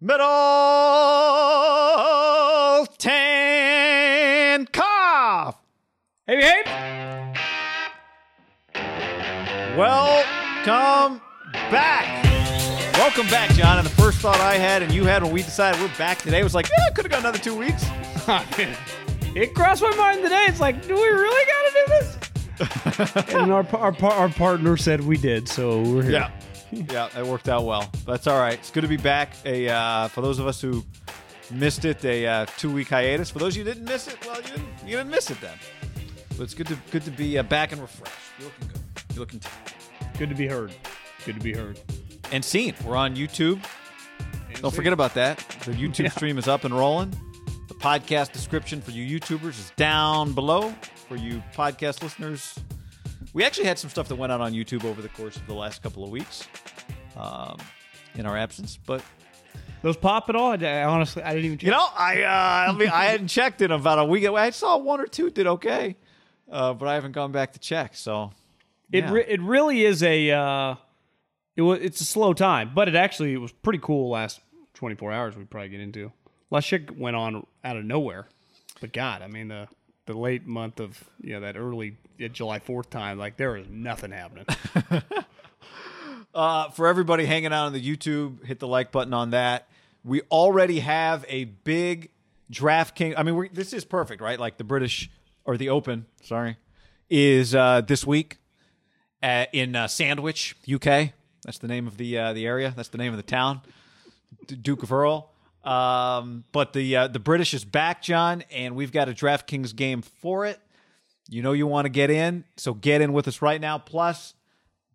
Middleton cough. Hey, hey. Welcome back. Welcome back, John. And the first thought I had and you had when we decided we're back today was like, yeah, I could have got another two weeks. it crossed my mind today. It's like, do we really got to do this? and our, our our partner said we did, so we're here. Yeah, yeah, it worked out well. That's all right. It's good to be back. A uh, for those of us who missed it, a uh, two week hiatus. For those of you who didn't miss it, well, you didn't you didn't miss it then. But it's good to good to be uh, back and refreshed. You're looking good. You're looking tight. Good to be heard. Good to be heard. And seen. We're on YouTube. Don't forget about that. The YouTube Yeah. stream is up and rolling. The podcast description for you YouTubers is down below. For you podcast listeners, we actually had some stuff that went out on YouTube over the course of the last couple of weeks, um, in our absence. But Those pop at all? I, honestly, I didn't even. Check. you know, I uh, I mean, I hadn't checked in about a week. I saw one or two did okay, uh, but I haven't gone back to check. So It re- it really is a uh, it was it's a slow time, but it actually it was pretty cool last 24 hours. We probably get into a lot of shit went on out of nowhere, but God, I mean the the late month of you know that early uh, July 4th time, like there is nothing happening. Uh, for everybody hanging out on the YouTube, hit the like button on that. We already have a big DraftKings. I mean, this is perfect, right? Like the British or the Open, sorry, is uh, this week uh, in uh, Sandwich, UK. That's the name of the uh, the area. That's the name of the town, D- Duke of Earl. Um, but the uh, the British is back, John, and we've got a DraftKings game for it. You know you want to get in, so get in with us right now. Plus,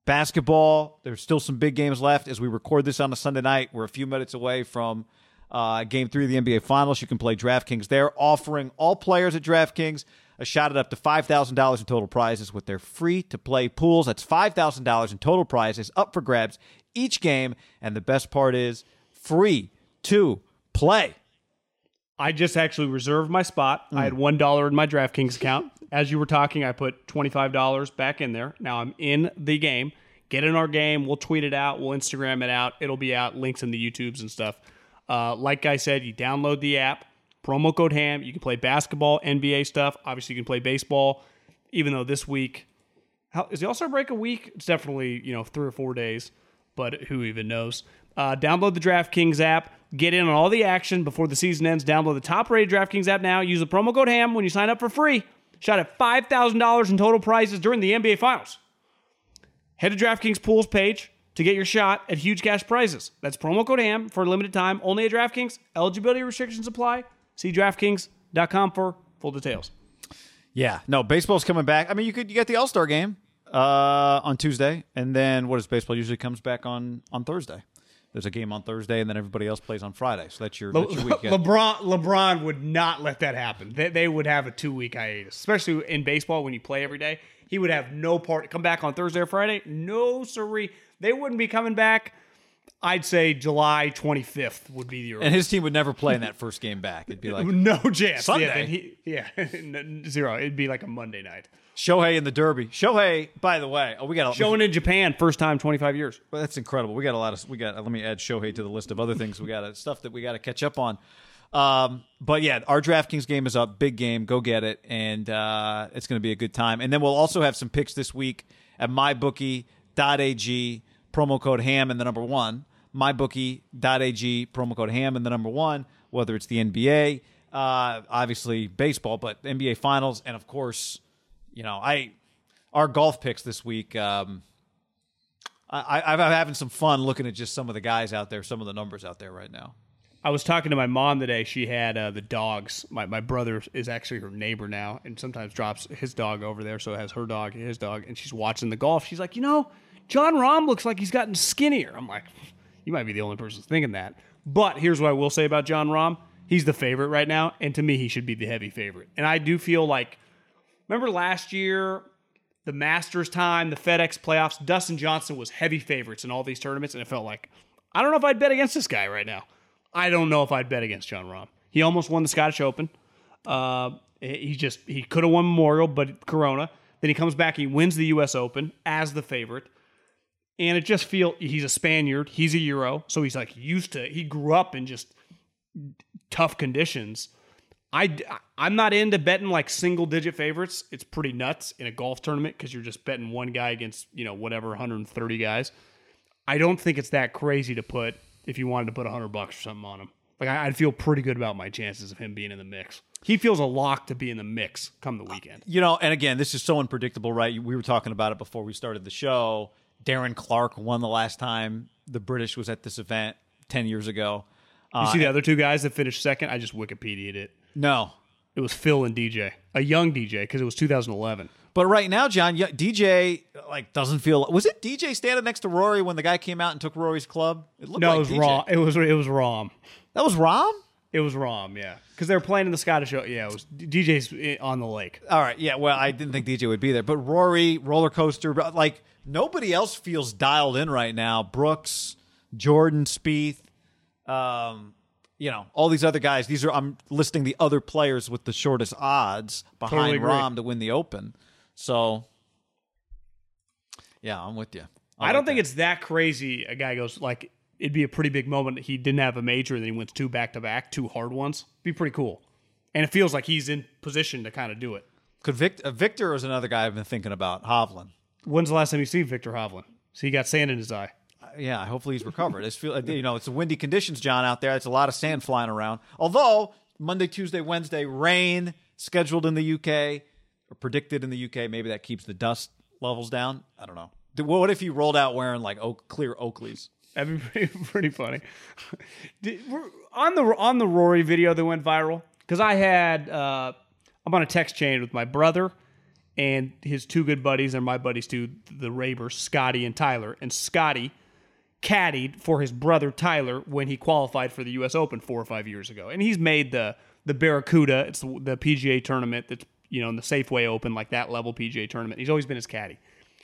basketball. There's still some big games left as we record this on a Sunday night. We're a few minutes away from uh, game three of the NBA Finals. You can play DraftKings there, offering all players at DraftKings a shot at up to $5,000 in total prizes with their free to play pools. That's $5,000 in total prizes up for grabs each game. And the best part is free to play. I just actually reserved my spot. I had one dollar in my DraftKings account. As you were talking, I put twenty five dollars back in there. Now I'm in the game. Get in our game. We'll tweet it out. We'll Instagram it out. It'll be out. Links in the YouTubes and stuff. Uh, like I said, you download the app. Promo code Ham. You can play basketball, NBA stuff. Obviously, you can play baseball. Even though this week, how, is the All Star break a week? It's definitely you know three or four days, but who even knows? Uh, download the DraftKings app. Get in on all the action before the season ends. Download the top-rated DraftKings app now. Use the promo code HAM when you sign up for free. Shot at five thousand dollars in total prizes during the NBA Finals. Head to DraftKings pools page to get your shot at huge cash prizes. That's promo code HAM for a limited time only at DraftKings. Eligibility restrictions apply. See DraftKings.com for full details. Yeah, no, baseball's coming back. I mean, you could you get the All Star game uh, on Tuesday, and then what is baseball usually comes back on on Thursday. There's a game on Thursday, and then everybody else plays on Friday. So that's your, that's your weekend. LeBron LeBron would not let that happen. They, they would have a two week hiatus, especially in baseball when you play every day. He would have no part. Come back on Thursday or Friday? No, siree. They wouldn't be coming back. I'd say July 25th would be the and his team would never play in that first game back. It'd be like no chance. Sunday? Yeah, he, yeah zero. It'd be like a Monday night. Shohei in the Derby. Shohei, by the way, oh, we got a, Showing in Japan, first time 25 years. Well, that's incredible. We got a lot of we got. Let me add Shohei to the list of other things we got stuff that we got to catch up on. Um, but yeah, our DraftKings game is up. Big game. Go get it, and uh, it's going to be a good time. And then we'll also have some picks this week at mybookie.ag promo code Ham and the number one. Mybookie.ag promo code Ham and the number one. Whether it's the NBA, uh, obviously baseball, but NBA Finals, and of course, you know, I our golf picks this week. Um, I, I, I'm having some fun looking at just some of the guys out there, some of the numbers out there right now. I was talking to my mom today. She had uh, the dogs. My, my brother is actually her neighbor now, and sometimes drops his dog over there, so it has her dog, his dog, and she's watching the golf. She's like, you know, Jon Rahm looks like he's gotten skinnier. I'm like, you might be the only person thinking that. But here's what I will say about Jon Rahm: he's the favorite right now, and to me, he should be the heavy favorite. And I do feel like, remember last year, the Masters time, the FedEx playoffs, Dustin Johnson was heavy favorites in all these tournaments, and it felt like I don't know if I'd bet against this guy right now. I don't know if I'd bet against Jon Rahm. He almost won the Scottish Open. Uh, he just he could have won Memorial, but Corona. Then he comes back, he wins the U.S. Open as the favorite. and it just feel he's a Spaniard, he's a Euro, so he's like used to. He grew up in just tough conditions. I I'm not into betting like single digit favorites. It's pretty nuts in a golf tournament because you're just betting one guy against you know whatever 130 guys. I don't think it's that crazy to put if you wanted to put 100 bucks or something on him. Like I, I'd feel pretty good about my chances of him being in the mix. He feels a lock to be in the mix come the weekend. You know, and again, this is so unpredictable, right? We were talking about it before we started the show. Darren Clarke won the last time the British was at this event 10 years ago. You see uh, the other two guys that finished second? I just Wikipedia'd it. No. It was Phil and DJ, a young DJ, because it was 2011. But right now, John, DJ like doesn't feel. Was it DJ standing next to Rory when the guy came out and took Rory's club? It looked No, like it was DJ. Rahm. It was it was Rahm. That was Rahm. It was Rahm. Yeah, because they were playing in the Scottish. Show. Yeah, it was DJ's on the lake. All right, yeah. Well, I didn't think DJ would be there, but Rory, roller coaster, like nobody else feels dialed in right now. Brooks, Jordan, Spieth, um, you know, all these other guys. These are I'm listing the other players with the shortest odds behind agree. Rahm to win the Open. So, yeah, I'm with you. I don't think it's that crazy. A guy goes like it'd be a pretty big moment. He didn't have a major, and then he wins two back to back, two hard ones. Be pretty cool, and it feels like he's in position to kind of do it. Could Vic- uh, Viktor is another guy I've been thinking about. Hovland. When's the last time you see Viktor Hovland? So he got sand in his eye. Yeah, hopefully he's recovered. It's feel you know it's windy conditions, John, out there. It's a lot of sand flying around. Although Monday, Tuesday, Wednesday, rain scheduled in the UK or predicted in the UK. Maybe that keeps the dust levels down. I don't know. What if he rolled out wearing like oak, clear Oakleys? That'd be pretty, pretty funny. Did, on the on the Rory video that went viral, because I had uh, I'm on a text chain with my brother and his two good buddies, and my buddies too, the Rabers, Scotty and Tyler. And Scotty caddied for his brother Tyler when he qualified for the U.S. Open four or five years ago, and he's made the the Barracuda. It's the, the PGA tournament that's you know in the Safeway Open, like that level PGA tournament. He's always been his caddy.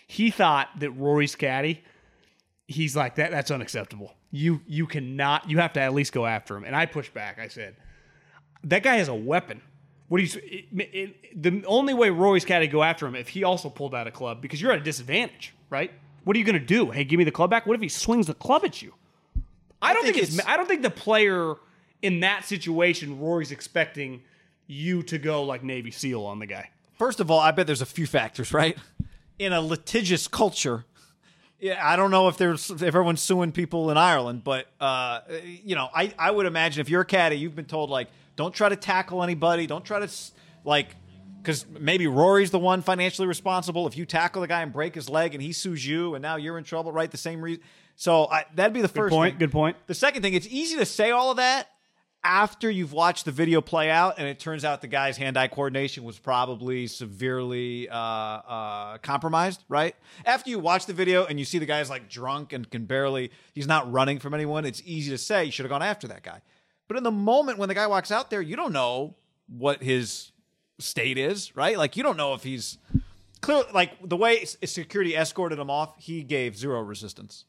He thought that Rory's caddy he's like that that's unacceptable you you cannot you have to at least go after him and i pushed back i said that guy has a weapon what do you it, it, the only way roy's go after him if he also pulled out a club because you're at a disadvantage right what are you going to do? Hey give me the club back? What if he swings the club at you? I don't think think, it's, it's- i don't think the player in that situation rory's expecting you to go like navy seal on the guy. First of all, I bet there's a few factors, right? In a litigious culture, yeah, I don't know if there's if everyone's suing people in Ireland, but uh, you know, I I would imagine if you're a caddy, you've been told like, don't try to tackle anybody, don't try to like, because maybe Rory's the one financially responsible. If you tackle the guy and break his leg and he sues you, and now you're in trouble, right? The same reason. So I, that'd be the first point thing. good point The second thing, it's easy to say all of that after you've watched the video play out, and it turns out the guy's hand-eye coordination was probably severely uh, uh, compromised. Right after you watch the video and you see the guy's like drunk and can barely, he's not running from anyone. It's easy to say you should have gone after that guy. But in the moment when the guy walks out there, you don't know what his state is, right? Like you don't know if he's clear. like the way security escorted him off. He gave zero resistance.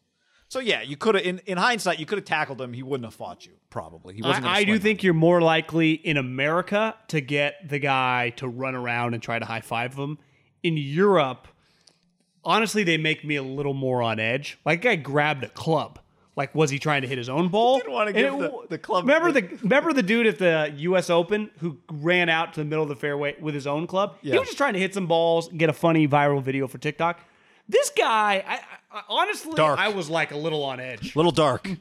So yeah, you could have. In, in hindsight, you could have tackled him. He wouldn't have fought you. Probably he wasn't. I, I do swing. think you're more likely in America to get the guy to run around and try to high five him. In Europe, honestly, they make me a little more on edge. Like, guy grabbed a club. Like, was he trying to hit his own ball? didn't wanna And give the- the club- Remember the remember the dude at the U.S. Open who ran out to the middle of the fairway with his own club? He was just trying to hit some balls, get a funny viral video for TikTok. This guy, I, I honestly, Dark. I was like a little on edge. A little dark.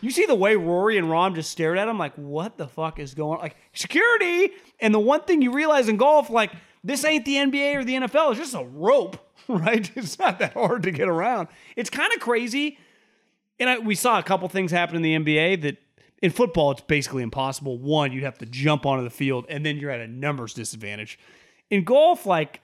You see the way Rory and Rahm just stared at him, like, what the fuck is going on? Like, security. And the one thing you realize in golf, like, this ain't the NBA or the NFL. It's just a rope, right? It's not that hard to get around. It's kind of crazy. And I, we saw a couple things happen in the NBA that in football, it's basically impossible. One, you'd have to jump onto the field, and then you're at a numbers disadvantage. In golf, like,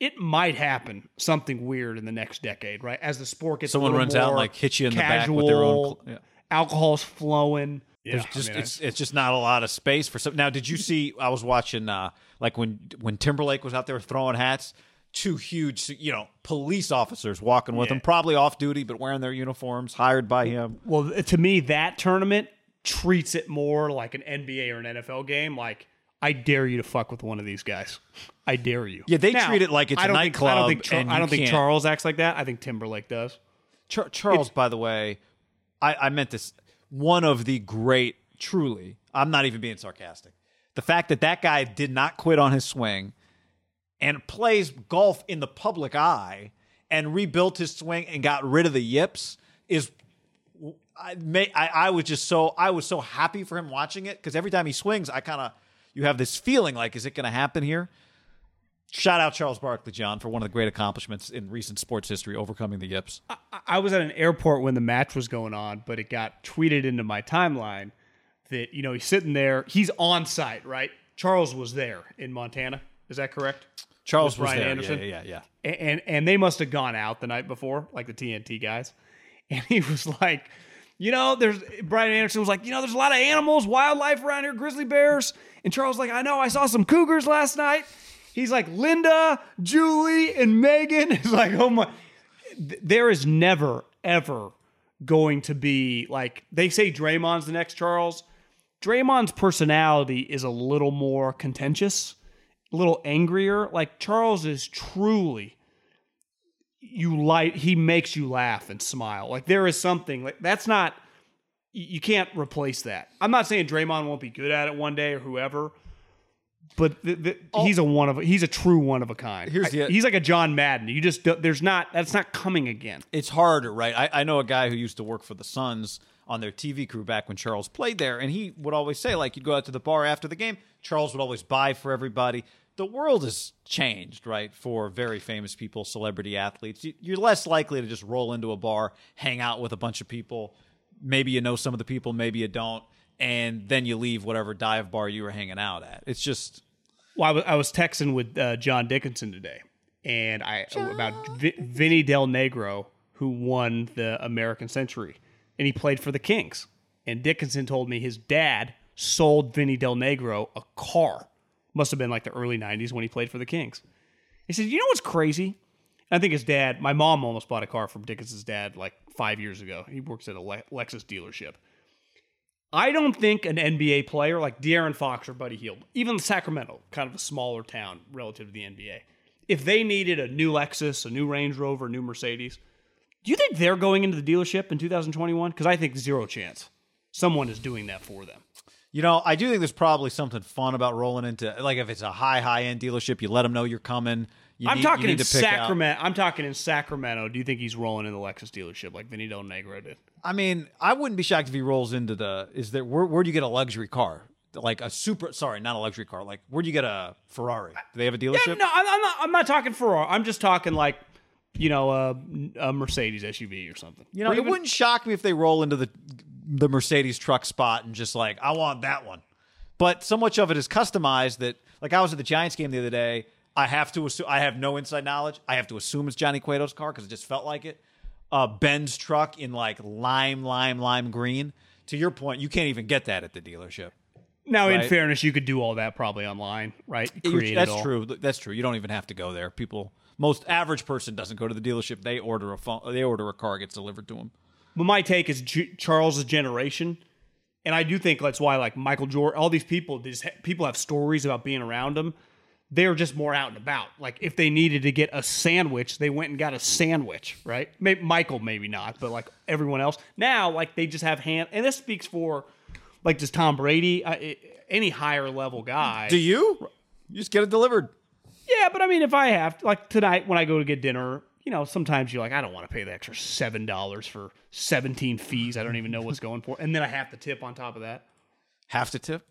it might happen something weird in the next decade, right? As the sport gets Someone little runs out like, hits you in the back with their own casual, cl- yeah. alcohol's flowing. There's just it's it's just not a lot of space for some. Now, did you see? I was watching uh like when when Timberlake was out there throwing hats. Two huge, you know, police officers walking with Yeah. him, probably off duty, but wearing their uniforms, hired by him. well, to me, that tournament treats it more like an NBA or an NFL game. Like, I dare you to fuck with one of these guys. I dare you. Yeah, they treat it like it's a think- I nightclub don't think, Char- I don't think Charles acts like that. I think Timberlake does. Char- Charles, by the way, I, I meant this. One of the great, truly. I'm not even being sarcastic. The fact that that guy did not quit on his swing and plays golf in the public eye and rebuilt his swing and got rid of the yips is I may I, I was just so I was so happy for him watching it because every time he swings, I kind of you have this feeling like, is it going to happen here? Shout out Charles Barkley, John, for one of the great accomplishments in recent sports history, overcoming the yips. I, I was at an airport when the match was going on, but it got tweeted into my timeline that you know he's sitting there, he's on site, right? Charles was there in Montana. Is that correct? Charles was Ryan there. Anderson? Yeah, yeah, yeah. yeah. And and they must have gone out the night before, like the TNT guys. And he was like, you know, there's Brian Anderson was like, you know, there's a lot of animals, wildlife around here, grizzly bears. And Charles was like, I know, I saw some cougars last night. He's like, Linda, Julie, and Megan. It's like, oh my. There is never, ever going to be like they say Draymond's the next Charles. Draymond's personality is a little more contentious, a little angrier. Like Charles is truly you light he makes you laugh and smile. Like there is something like that's not you can't replace that. I'm not saying Draymond won't be good at it one day or whoever, but the, the, oh. he's a one of a, he's a true one of a kind. Here's the- I- he's like a John Madden. You just there's not that's not coming again. It's harder, right? I, I know a guy who used to work for the Suns on their TV crew back when Charles played there, and he would always say, like, you'd go out to the bar after the game, Charles would always buy for everybody. The world has changed, right, for very famous people, celebrity athletes. You- You're less likely to just roll into a bar, hang out with a bunch of people. Maybe you know some of the people, maybe you don't, and then you leave whatever dive bar you were hanging out at. It's just Well, I was, I was texting with uh, John Dickinson today, and I about v- Vinny Del Negro, who won the American Century, and he played for the Kings. And Dickinson told me his dad sold Vinny Del Negro a car. Must have been like the early '90s when he played for the Kings. He said, "You know what's crazy? I think his dad. My mom almost bought a car from Dickinson's dad like five years ago. He works at a Le- Lexus dealership." I don't think an NBA player like De'Aaron Fox or Buddy Hield, even Sacramento, kind of a smaller town relative to the NBA, if they needed a new Lexus, a new Range Rover, a new Mercedes, do you think they're going into the dealership in 2021? Because I think zero chance. Someone is doing that for them. You know, I do think there's probably something fun about rolling into like if it's a high high end dealership, you let them know you're coming. You I'm need- talking in out- Sacramento. I'm talking in Sacramento. Do you think he's rolling in the Lexus dealership like Vinny Del Negro did? I mean, I wouldn't be shocked if he rolls into the. Is there where where do you get a luxury car? Like a super. Sorry, not a luxury car. Like where do you get a Ferrari? Do they have a dealership? Yeah, no, I'm, I'm not. I'm not talking Ferrari. I'm just talking like, you know, a, a Mercedes SUV or something. You know, Or it even- wouldn't shock me if they roll into the the Mercedes truck spot and just like, I want that one. But so much of it is customized that, like, I was at the Giants game the other day. I have to assume I have no inside knowledge. I have to assume it's Johnny Cueto's car because it just felt like it. Uh, Benz truck in like lime, lime, lime green. To your point, you can't even get that at the dealership. Now, in fairness, you could do all that probably online, right? Create it That's all. true. That's true. You don't even have to go there. People, most average person doesn't go to the dealership. They order a phone. They order a car gets delivered to them. But my take is Ch- Charles's generation, and I do think that's why like Michael Jordan, all these people, these people have stories about being around them. They're just more out and about. Like if they needed to get a sandwich, they went and got a sandwich, right? Maybe, Michael, maybe not, but like everyone else now, like they just have hand. And this speaks for like does Tom Brady, uh, any higher level guy? Do you? You just get it delivered. Yeah, but I mean, if I have like tonight when I go to get dinner, you know, sometimes you're like, I don't want to pay the extra seven dollars for seventeen fees. I don't even know what's going for, and then I have to tip on top of that. Have to tip.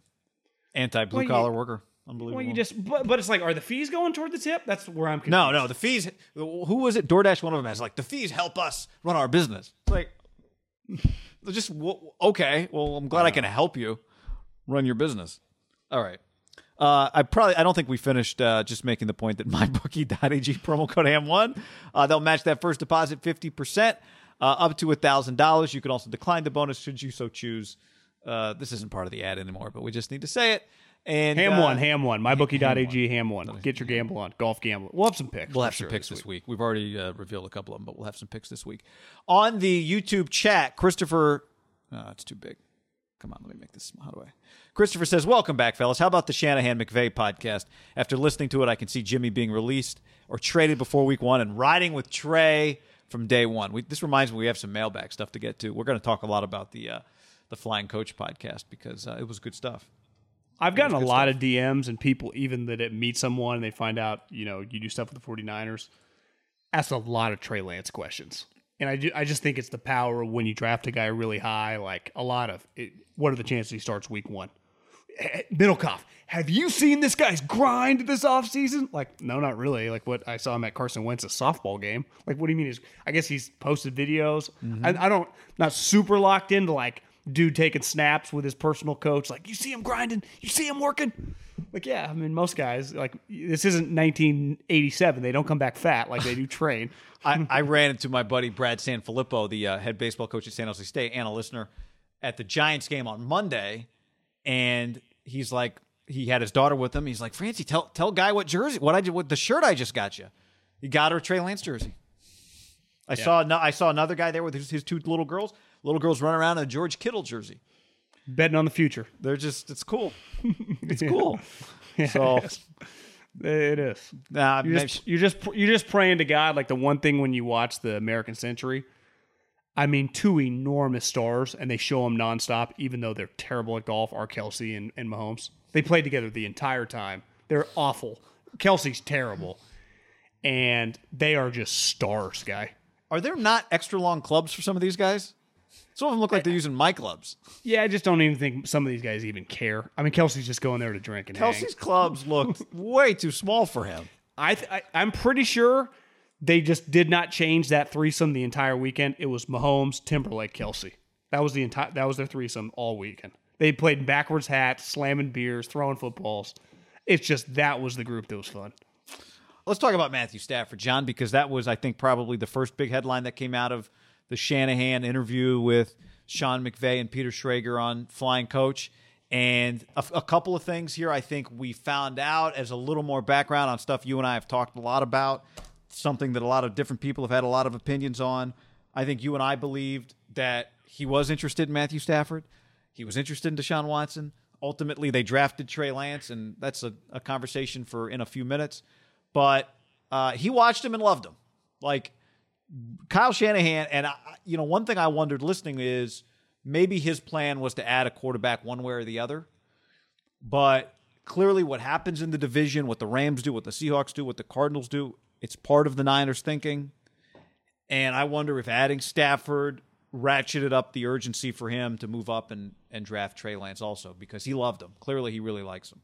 Anti blue Well, collar worker. Unbelievable. Well, you just, but, but it's like, are the fees going toward the tip? That's where I'm confused. no, no. The fees. Who was it? DoorDash. One of them has like the fees help us run our business. It's like, just okay. Well, I'm glad I uh. can help you run your business. All right. Uh, I probably I don't think we finished uh, just making the point that mybookie.ag promo code ham1 uh, they'll match that first deposit 50% uh, up to $1000 you can also decline the bonus should you so choose uh, this isn't part of the ad anymore but we just need to say it and Ham uh, one, ham one, mybookie.ag, ham one. Get your gamble on, golf gamble. We'll have some picks. We'll have some sure picks this week. We've already uh, revealed a couple of them, but we'll have some picks this week. On the YouTube chat, Christopher, oh, it's too big. Come on, let me make this. How do I? Christopher says, "Welcome back, fellas. How about the Shanahan McVay podcast? After listening to it, I can see Jimmy being released or traded before Week One and riding with Trey from day one. We, this reminds me we have some mailbag stuff to get to. We're going to talk a lot about the uh, the Flying Coach podcast because uh, it was good stuff. I've gotten a lot of DMs and people even that it meet someone and they find out, you know, you do stuff with the 49ers. Ask a lot of Trey Lance questions. And I, do, I just think it's the power of when you draft a guy really high, like a lot of it, what are the chances he starts week one? Middlecoff, have you seen this guy's grind this offseason? Like, no, not really. Like what I saw him at Carson Wentz's softball game. Like, what do you mean? Is I guess he's posted videos. Mm-hmm. I, I don't, not super locked into like dude taking snaps with his personal coach. Like, you see him grinding, you see him working. Like, yeah, I mean, most guys like this isn't 1987. They don't come back fat like they do train. I, I ran into my buddy Brad Sanfilippo, the uh, head baseball coach at San Jose State, and a listener at the Giants game on Monday, and he's like, he had his daughter with him. He's like, Francie, tell tell guy what jersey, what I did, what the shirt I just got you. He got her a Trey Lance jersey. I saw no, I saw another guy there with his, his two little girls. Little girls run around in a George Kittle jersey. Betting on the future. They're just it's cool. It's cool. so It is. nah, You're just, you're just you're just praying to God. Like the one thing when you watch the American Century, I mean, two enormous stars, and they show them nonstop, even though they're terrible at golf. Are Kelsey and, and Mahomes? They played together the entire time. They're awful. Kelsey's terrible, and they are just stars, guy. are there not extra long clubs for some of these guys? Some of them look like they're eh, eh. using my clubs. Yeah, I just don't even think some of these guys even care. I mean, Kelsey's just going there to drink and hang. Kelsey's clubs looked way too small for him. I, th- I I'm pretty sure they just did not change that threesome the entire weekend. It was Mahomes, Timberlake, Kelsey. That was the entire. That was their threesome all weekend. They played backwards hats, slamming beers, throwing footballs. It's just that was the group that was fun. Let's talk about Matthew Stafford, John, because that was, I think, probably the first big headline that came out of the Shanahan interview with Sean McVay and Peter Schrager on Flying Coach. And a, a couple of things here I think we found out as a little more background on stuff you and I have talked a lot about, something that a lot of different people have had a lot of opinions on. I think you and I believed that he was interested in Matthew Stafford. He was interested in Deshaun Watson. Ultimately, they drafted Trey Lance, and that's a, a conversation for in a few minutes. But uh, he watched him and loved him. Like Kyle Shanahan, and I, you know, one thing I wondered listening is maybe his plan was to add a quarterback one way or the other. But clearly, what happens in the division, what the Rams do, what the Seahawks do, what the Cardinals do, it's part of the Niners' thinking. And I wonder if adding Stafford ratcheted up the urgency for him to move up and, and draft Trey Lance also because he loved him. Clearly, he really likes him.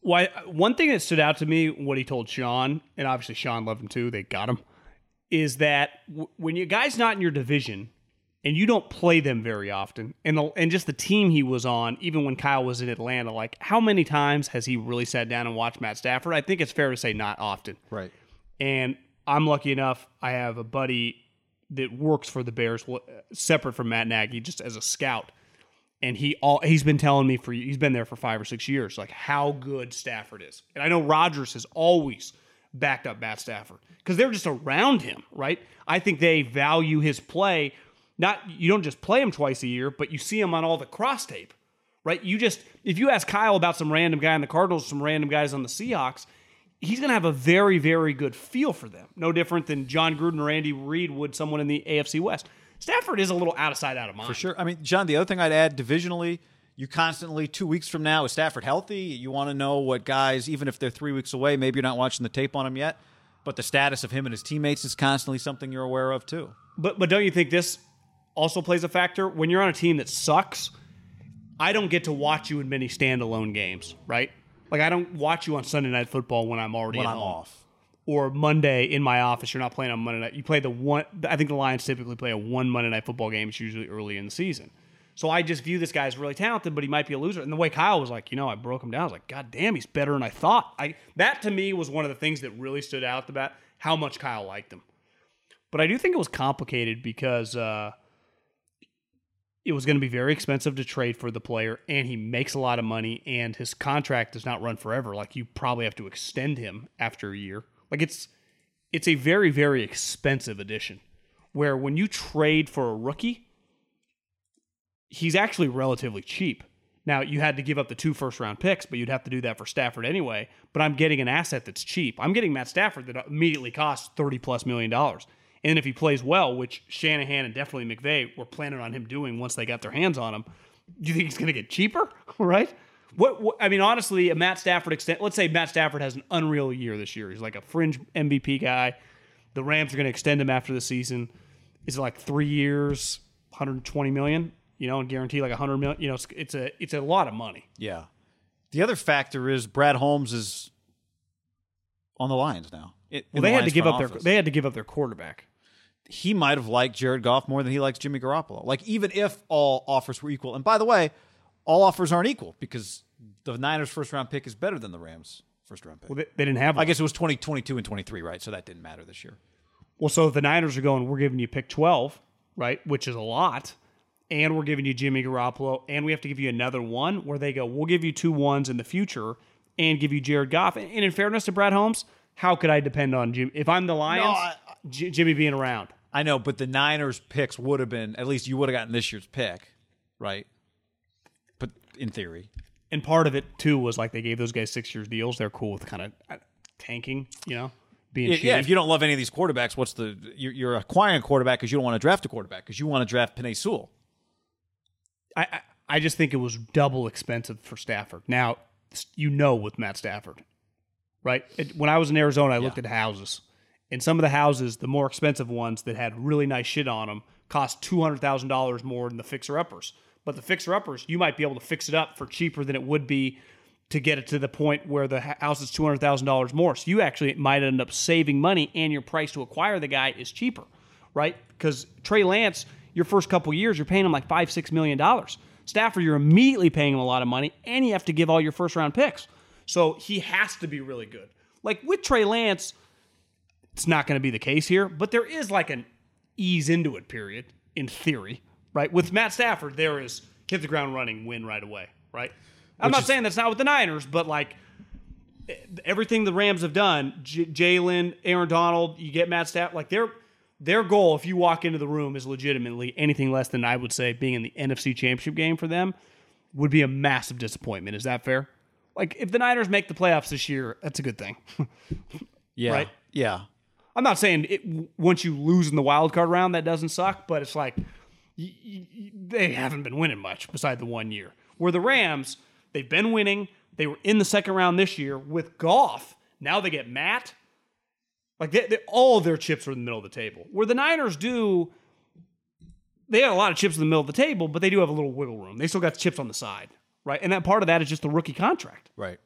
Why? One thing that stood out to me, what he told Sean, and obviously Sean loved him too. They got him. Is that w- when your guy's not in your division and you don't play them very often, and the, and just the team he was on, even when Kyle was in Atlanta, like how many times has he really sat down and watched Matt Stafford? I think it's fair to say not often. Right. And I'm lucky enough, I have a buddy that works for the Bears, separate from Matt Nagy, just as a scout. And he all he's been telling me for he's been there for five or six years, like how good Stafford is. And I know Rodgers has always backed up Matt Stafford because they're just around him, right? I think they value his play. Not you don't just play him twice a year, but you see him on all the cross tape, right? You just if you ask Kyle about some random guy in the Cardinals, some random guys on the Seahawks, he's going to have a very, very good feel for them. No different than Jon Gruden or Andy Reid would someone in the AFC West. Stafford is a little out of sight, out of mind. For sure. I mean, John, the other thing I'd add divisionally, you constantly, two weeks from now, is Stafford healthy? You want to know what guys, even if they're three weeks away, maybe you're not watching the tape on them yet, but the status of him and his teammates is constantly something you're aware of too. But but don't you think this also plays a factor when you're on a team that sucks? I don't get to watch you in many standalone games, right? Like I don't watch you on Sunday Night Football when I'm already When I'm home. off. or Monday in my office. You're not playing on Monday night. You play the one. I think the Lions typically play a one Monday night football game. It's usually early in the season. So I just view this guy as really talented, but he might be a loser. And the way Kyle was like, you know, I broke him down. I was like, God damn, he's better than I thought. I that to me was one of the things that really stood out about how much Kyle liked him. But I do think it was complicated because uh, it was going to be very expensive to trade for the player, and he makes a lot of money, and his contract does not run forever. Like you probably have to extend him after a year. Like it's it's a very very expensive addition. Where when you trade for a rookie, he's actually relatively cheap. Now you had to give up the two first round picks, but you'd have to do that for Stafford anyway. But I'm getting an asset that's cheap. I'm getting Matt Stafford that immediately costs thirty plus million dollars, And if he plays well, which Shanahan and definitely McVay were planning on him doing once they got their hands on him, do you think he's going to get cheaper? right? What, what, I mean, honestly, a Matt Stafford extent. Let's say Matt Stafford has an unreal year this year. He's like a fringe MVP guy. The Rams are going to extend him after the season. Is it like three years, 120 million? You know, and guarantee like 100 million. You know, it's, it's a it's a lot of money. Yeah. The other factor is Brad Holmes is on the Lions now. It- Well, the they had to give up their they had to give up their quarterback. He might have liked Jared Goff more than he likes Jimmy Garoppolo. Like even if all offers were equal, and by the way, all offers aren't equal because the Niners' first round pick is better than the Rams' first round pick. Well, they, they didn't have. I guess it was 20, 22 and twenty three, right? So that didn't matter this year. Well, so the Niners are going, we're giving you pick 12, right? Which is a lot. And we're giving you Jimmy Garoppolo. And we have to give you another one where they go, we'll give you two ones in the future and give you Jared Goff. And in fairness to Brad Holmes, how could I depend on Jim? If I'm the Lions, I- J- Jimmy being around. I know, but the Niners' picks would have been at least you would have gotten this year's pick, right? But in theory, And part of it, too, was like they gave those guys six years deals. They're cool with kind of uh, tanking, you know, being yeah, yeah, if you don't love any of these quarterbacks, what's the you're, you're acquiring a quarterback because you don't want to draft a quarterback because you want to draft Penei Sewell. I, I I just think it was double expensive for Stafford. Now you know with Matt Stafford, right? It, when I was in Arizona, I looked at houses, and some of the houses, the more expensive ones that had really nice shit on them, cost two hundred thousand dollars more than the fixer uppers. But the fixer uppers, you might be able to fix it up for cheaper than it would be to get it to the point where the house is two hundred thousand dollars more. So you actually might end up saving money, and your price to acquire the guy is cheaper, right? Because Trey Lance, your first couple years, you're paying him like five, six million dollars. Stafford, you're immediately paying him a lot of money, and you have to give all your first round picks. So he has to be really good. Like with Trey Lance, it's not going to be the case here, but there is like an ease into it period in theory, right? With Matt Stafford, there is hit the ground running, win right away, right? I'm not saying that's not with the Niners, but like everything the Rams have done, J- Jalen, Aaron Donald, you get Matt Stafford, like their their goal, if you walk into the room, is legitimately anything less than I would say being in the NFC Championship game for them would be a massive disappointment. Is that fair? Like if the Niners make the playoffs this year, that's a good thing. Yeah, Right. Yeah, I'm not saying it, once you lose in the wild card round that doesn't suck, but it's like they haven't been winning much beside the one year. Where the Rams, they've been winning. They were in the second round this year with Goff. Now they get Matt. Like they, they, all their chips are in the middle of the table. Where the Niners do, they had a lot of chips in the middle of the table, but they do have a little wiggle room. They still got chips on the side, right? And that part of that is just the rookie contract. right.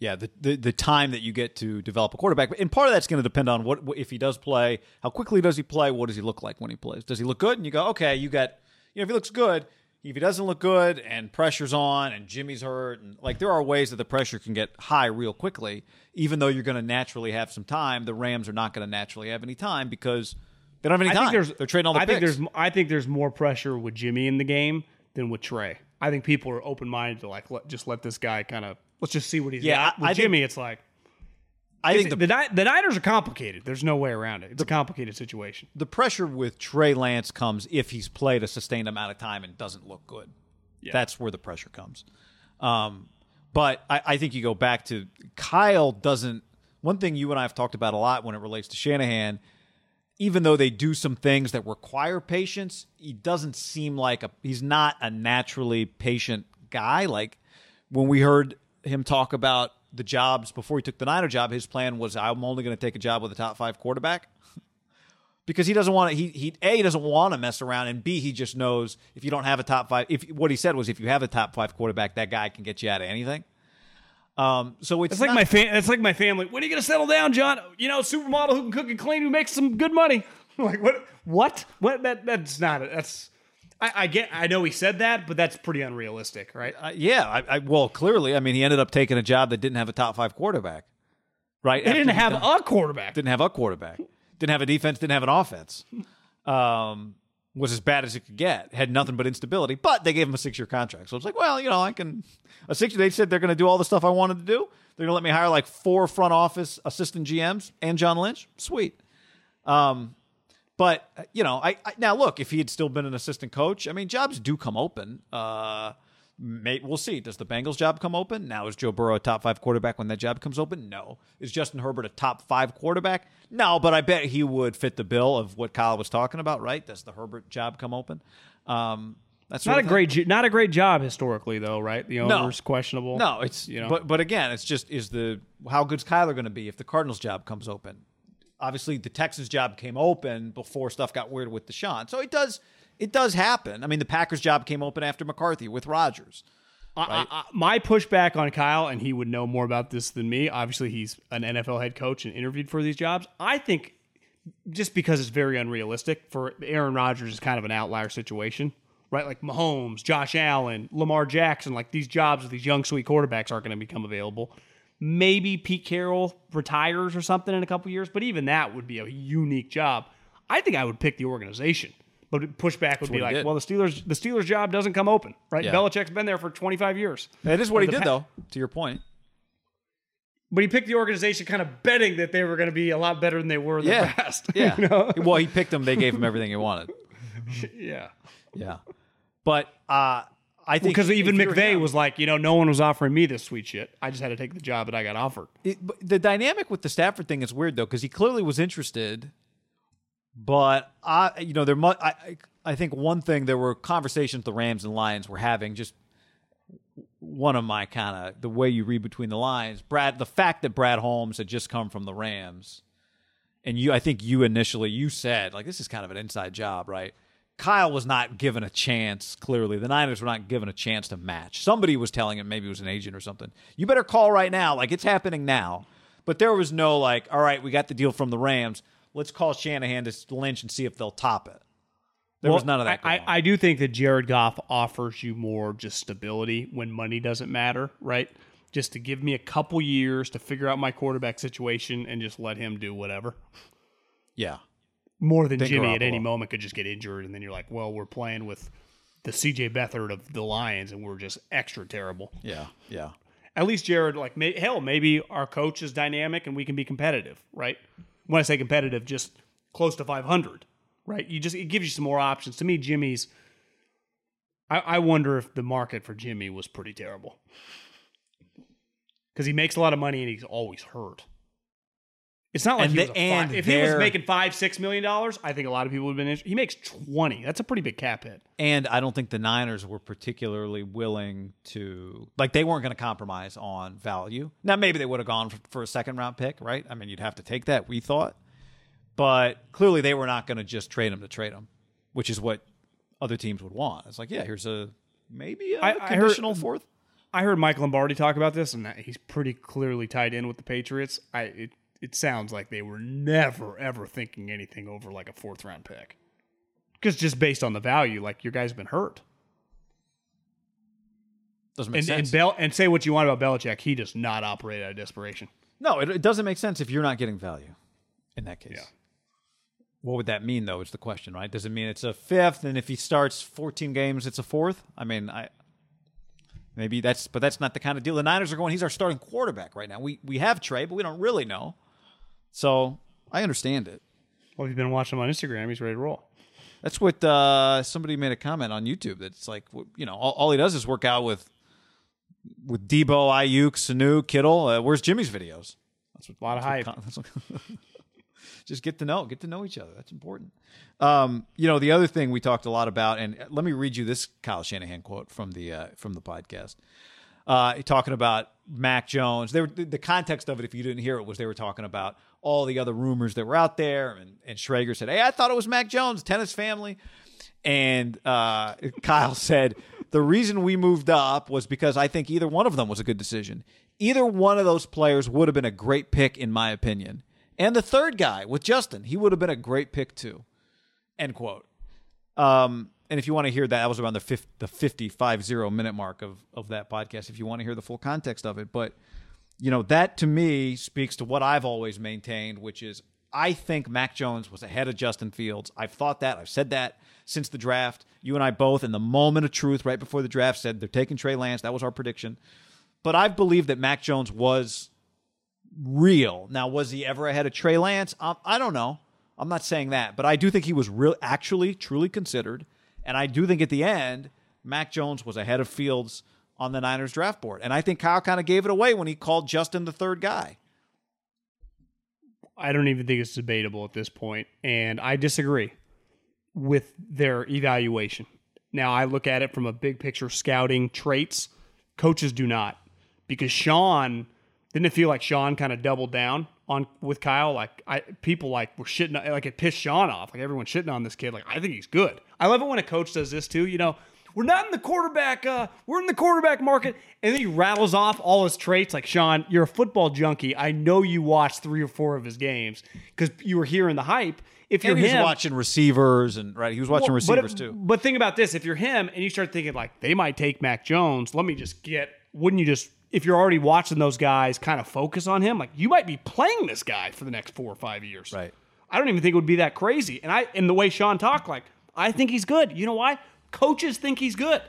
Yeah, the, the the time that you get to develop a quarterback, and part of that's going to depend on what if he does play, how quickly does he play, what does he look like when he plays? Does he look good? And you go, okay, you got, you know, if he looks good, if he doesn't look good, and pressure's on, and Jimmy's hurt, and like there are ways that the pressure can get high real quickly. Even though you're going to naturally have some time, the Rams are not going to naturally have any time because they don't have any I time. think there's They're trading all the I picks. think there's I think there's more pressure with Jimmy in the game than with Trey. I think people are open minded to like let, just let this guy kind of let's just see what he's Yeah, got. With I think- Jimmy, it's like I think the the the Niners are complicated. There's no way around it. It's a complicated situation. the pressure with Trey Lance comes if he's played a sustained amount of time and doesn't look good. That's where the pressure comes. Um, but I, I think you go back to Kyle doesn't. One thing you and I have talked about a lot when it relates to Shanahan, even though they do some things that require patience, he doesn't seem like a. He's not a naturally patient guy. Like when we heard him talk about the jobs before he took the Niner job, his plan was I'm only going to take a job with a top five quarterback because he doesn't want to. He he a he doesn't want to mess around, and b he just knows if you don't have a top five. If what he said was if you have a top five quarterback, that guy can get you out of anything. Um, so it's It's like not- my fa- it's like my family. When are you gonna settle down, John? You know, supermodel who can cook and clean, who makes some good money. like what? What? What? That that's not. It. That's. I, I get. I know he said that, but that's pretty unrealistic, right? Uh, yeah, I, I, well, clearly, I mean, he ended up taking a job that didn't have a top five quarterback, right? They didn't have done- a quarterback. didn't have a quarterback, didn't have a defense, didn't have an offense. Um, was as bad as it could get. Had nothing but instability, but they gave him a six year contract. So it's like, well, you know, I can a six. They said they're going to do all the stuff I wanted to do. They're going to let me hire like four front office assistant GMs and John Lynch. Sweet. Um, but uh, you know, I, I now look if he had still been an assistant coach. I mean, jobs do come open. Uh, May, we'll see. Does the Bengals job come open? Now is Joe Burrow a top five quarterback when that job comes open? No. Is Justin Herbert a top five quarterback? No, but I bet he would fit the bill of what Kyle was talking about, right? Does the Herbert job come open? Um, that's Not a great, jo- not a great job historically, though, right? The No. owner's questionable. No, it's you know. but but again, it's just is the how good's Kyler going to be if the Cardinals job comes open? Obviously, the Texans job came open before stuff got weird with Deshaun, so it does it does happen. I mean, the Packers job came open after McCarthy with Rodgers. I, I, I- my pushback on Kyle, and he would know more about this than me. Obviously, he's an NFL head coach and interviewed for these jobs. I think just because it's very unrealistic for Aaron Rodgers is kind of an outlier situation, right? Like Mahomes, Josh Allen, Lamar Jackson, like these jobs with these young sweet quarterbacks aren't going to become available. Maybe Pete Carroll retires or something in a couple years, but even that would be a unique job. I think I would pick the organization. But pushback would be like, well, the Steelers, the Steelers job doesn't come open, right? Yeah. Belichick's been there for 25 years. That is what he did, Pa- though. To your point, But he picked the organization kind of betting that they were going to be a lot better than they were in the past. yeah. you know? Well, he picked them. They gave him everything he wanted. yeah. Yeah, but uh, I think Because even if you're McVay was like, you know, no one was offering me this sweet shit. I just had to take the job that I got offered. It, but the dynamic with the Stafford thing is weird though because he clearly was interested, but I, you know, there. Mu- I, I, I think one thing there were conversations the Rams and Lions were having. Just one of my kind of the way you read between the lines. Brad, the fact that Brad Holmes had just come from the Rams, and you, I think you initially you said like this is kind of an inside job, right? Kyle was not given a chance. Clearly, the Niners were not given a chance to match. Somebody was telling him, maybe it was an agent or something. You better call right now, like it's happening now. But there was no like, all right, we got the deal from the Rams. Let's call Shanahan to Lynch and see if they'll top it. There was none of that. I, I do think that Jared Goff offers you more just stability when money doesn't matter, right? Just to give me a couple years to figure out my quarterback situation and just let him do whatever. yeah, More than Jimmy at any moment could just get injured, and then you're like, well, we're playing with the CJ Beathard of the Lions, and we're just extra terrible. yeah, yeah. At least Jared, like, may, hell, maybe our coach is dynamic and we can be competitive, right? When I say competitive, just close to 500, right? You just it gives you some more options. To me, Jimmy's. I, I wonder if the market for Jimmy was pretty terrible because he makes a lot of money and he's always hurt. It's not like And he was and if he was making five six million dollars, I think a lot of people would have been. Interested. He makes twenty. That's a pretty big cap hit. And I don't think the Niners were particularly willing to like they weren't going to compromise on value. Now maybe they would have gone for, for a second round pick, right? I mean, you'd have to take that. We thought, but clearly they were not going to just trade him to trade him, which is what other teams would want. It's like, yeah, here's a maybe a I- I heard- conditional fourth. I heard Mike Lombardi talk about this, and he's pretty clearly tied in with the Patriots. I it, it sounds like they were never ever thinking anything over like a fourth round pick, because just based on the value, like your guy's been hurt. Doesn't make And sense. and, Bel- and say what you want about Belichick, he does not operate out of desperation. no, it, it doesn't make sense if you're not getting value in that case. Yeah. What would that mean, though? Is the question, right? Does it mean it's a fifth, and if he starts 14 games, it's a fourth? I mean, I maybe that's, but that's not the kind of deal. The Niners are going. He's our starting quarterback right now. We we have Trey, but we don't really know. So I understand it. Well, if you've been watching him on Instagram, he's ready to roll. That's what uh, somebody made a comment on YouTube. That's like, you know, all, all he does is work out with with Deebo, Aiyuk, Sanu, Kittle. Uh, where's Jimmy's videos? That's what A lot of hype. that's what- just get to know get to know each other that's important um, you know the other thing we talked a lot about and let me read you this kyle shanahan quote from the uh, from the podcast uh, talking about mac jones they were, the the context of it if you didn't hear it was they were talking about all the other rumors that were out there and, and schrager said hey i thought it was mac jones tennis family and uh, Kyle said, the reason we moved up was because I think either one of them was a good decision. Either one of those players would have been a great pick, in my opinion. And the third guy with Justin, he would have been a great pick too. End quote. Um, and if you want to hear that, that was around the 50, the 55 zero minute mark of, of that podcast, if you want to hear the full context of it. But, you know, that to me speaks to what I've always maintained, which is I think Mac Jones was ahead of Justin Fields. I've thought that. I've said that since the draft. You and I both, in the moment of truth, right before the draft, said they're taking Trey Lance. That was our prediction. But I've believed that Mac Jones was real. Now, was he ever ahead of Trey Lance? Um, I don't know. I'm not saying that, but I do think he was real, actually, truly considered. And I do think at the end, Mac Jones was ahead of Fields on the Niners draft board. And I think Kyle kind of gave it away when he called Justin the third guy. I don't even think it's debatable at this point, and I disagree with their evaluation. Now, I look at it from a big picture scouting traits. Coaches do not, because Sean didn't it feel like Sean kind of doubled down on with Kyle? Like I people like were shitting like it pissed Sean off. Like everyone's shitting on this kid. Like I think he's good. I love it when a coach does this too. You know, we're not in the quarterback. Uh, we're in the quarterback market, and then he rattles off all his traits. Like Sean, you're a football junkie. I know you watched three or four of his games because you were hearing the hype. If you're And him, watching receivers and right, he was watching well, receivers but, too. But think about this: if you're him and you start thinking like they might take Mac Jones, let me just get. Wouldn't you just, if you're already watching those guys, kind of focus on him? Like you might be playing this guy for the next four or five years. Right. I don't even think it would be that crazy. And I, and the way Sean talked, like I think he's good. You know why? Coaches think he's good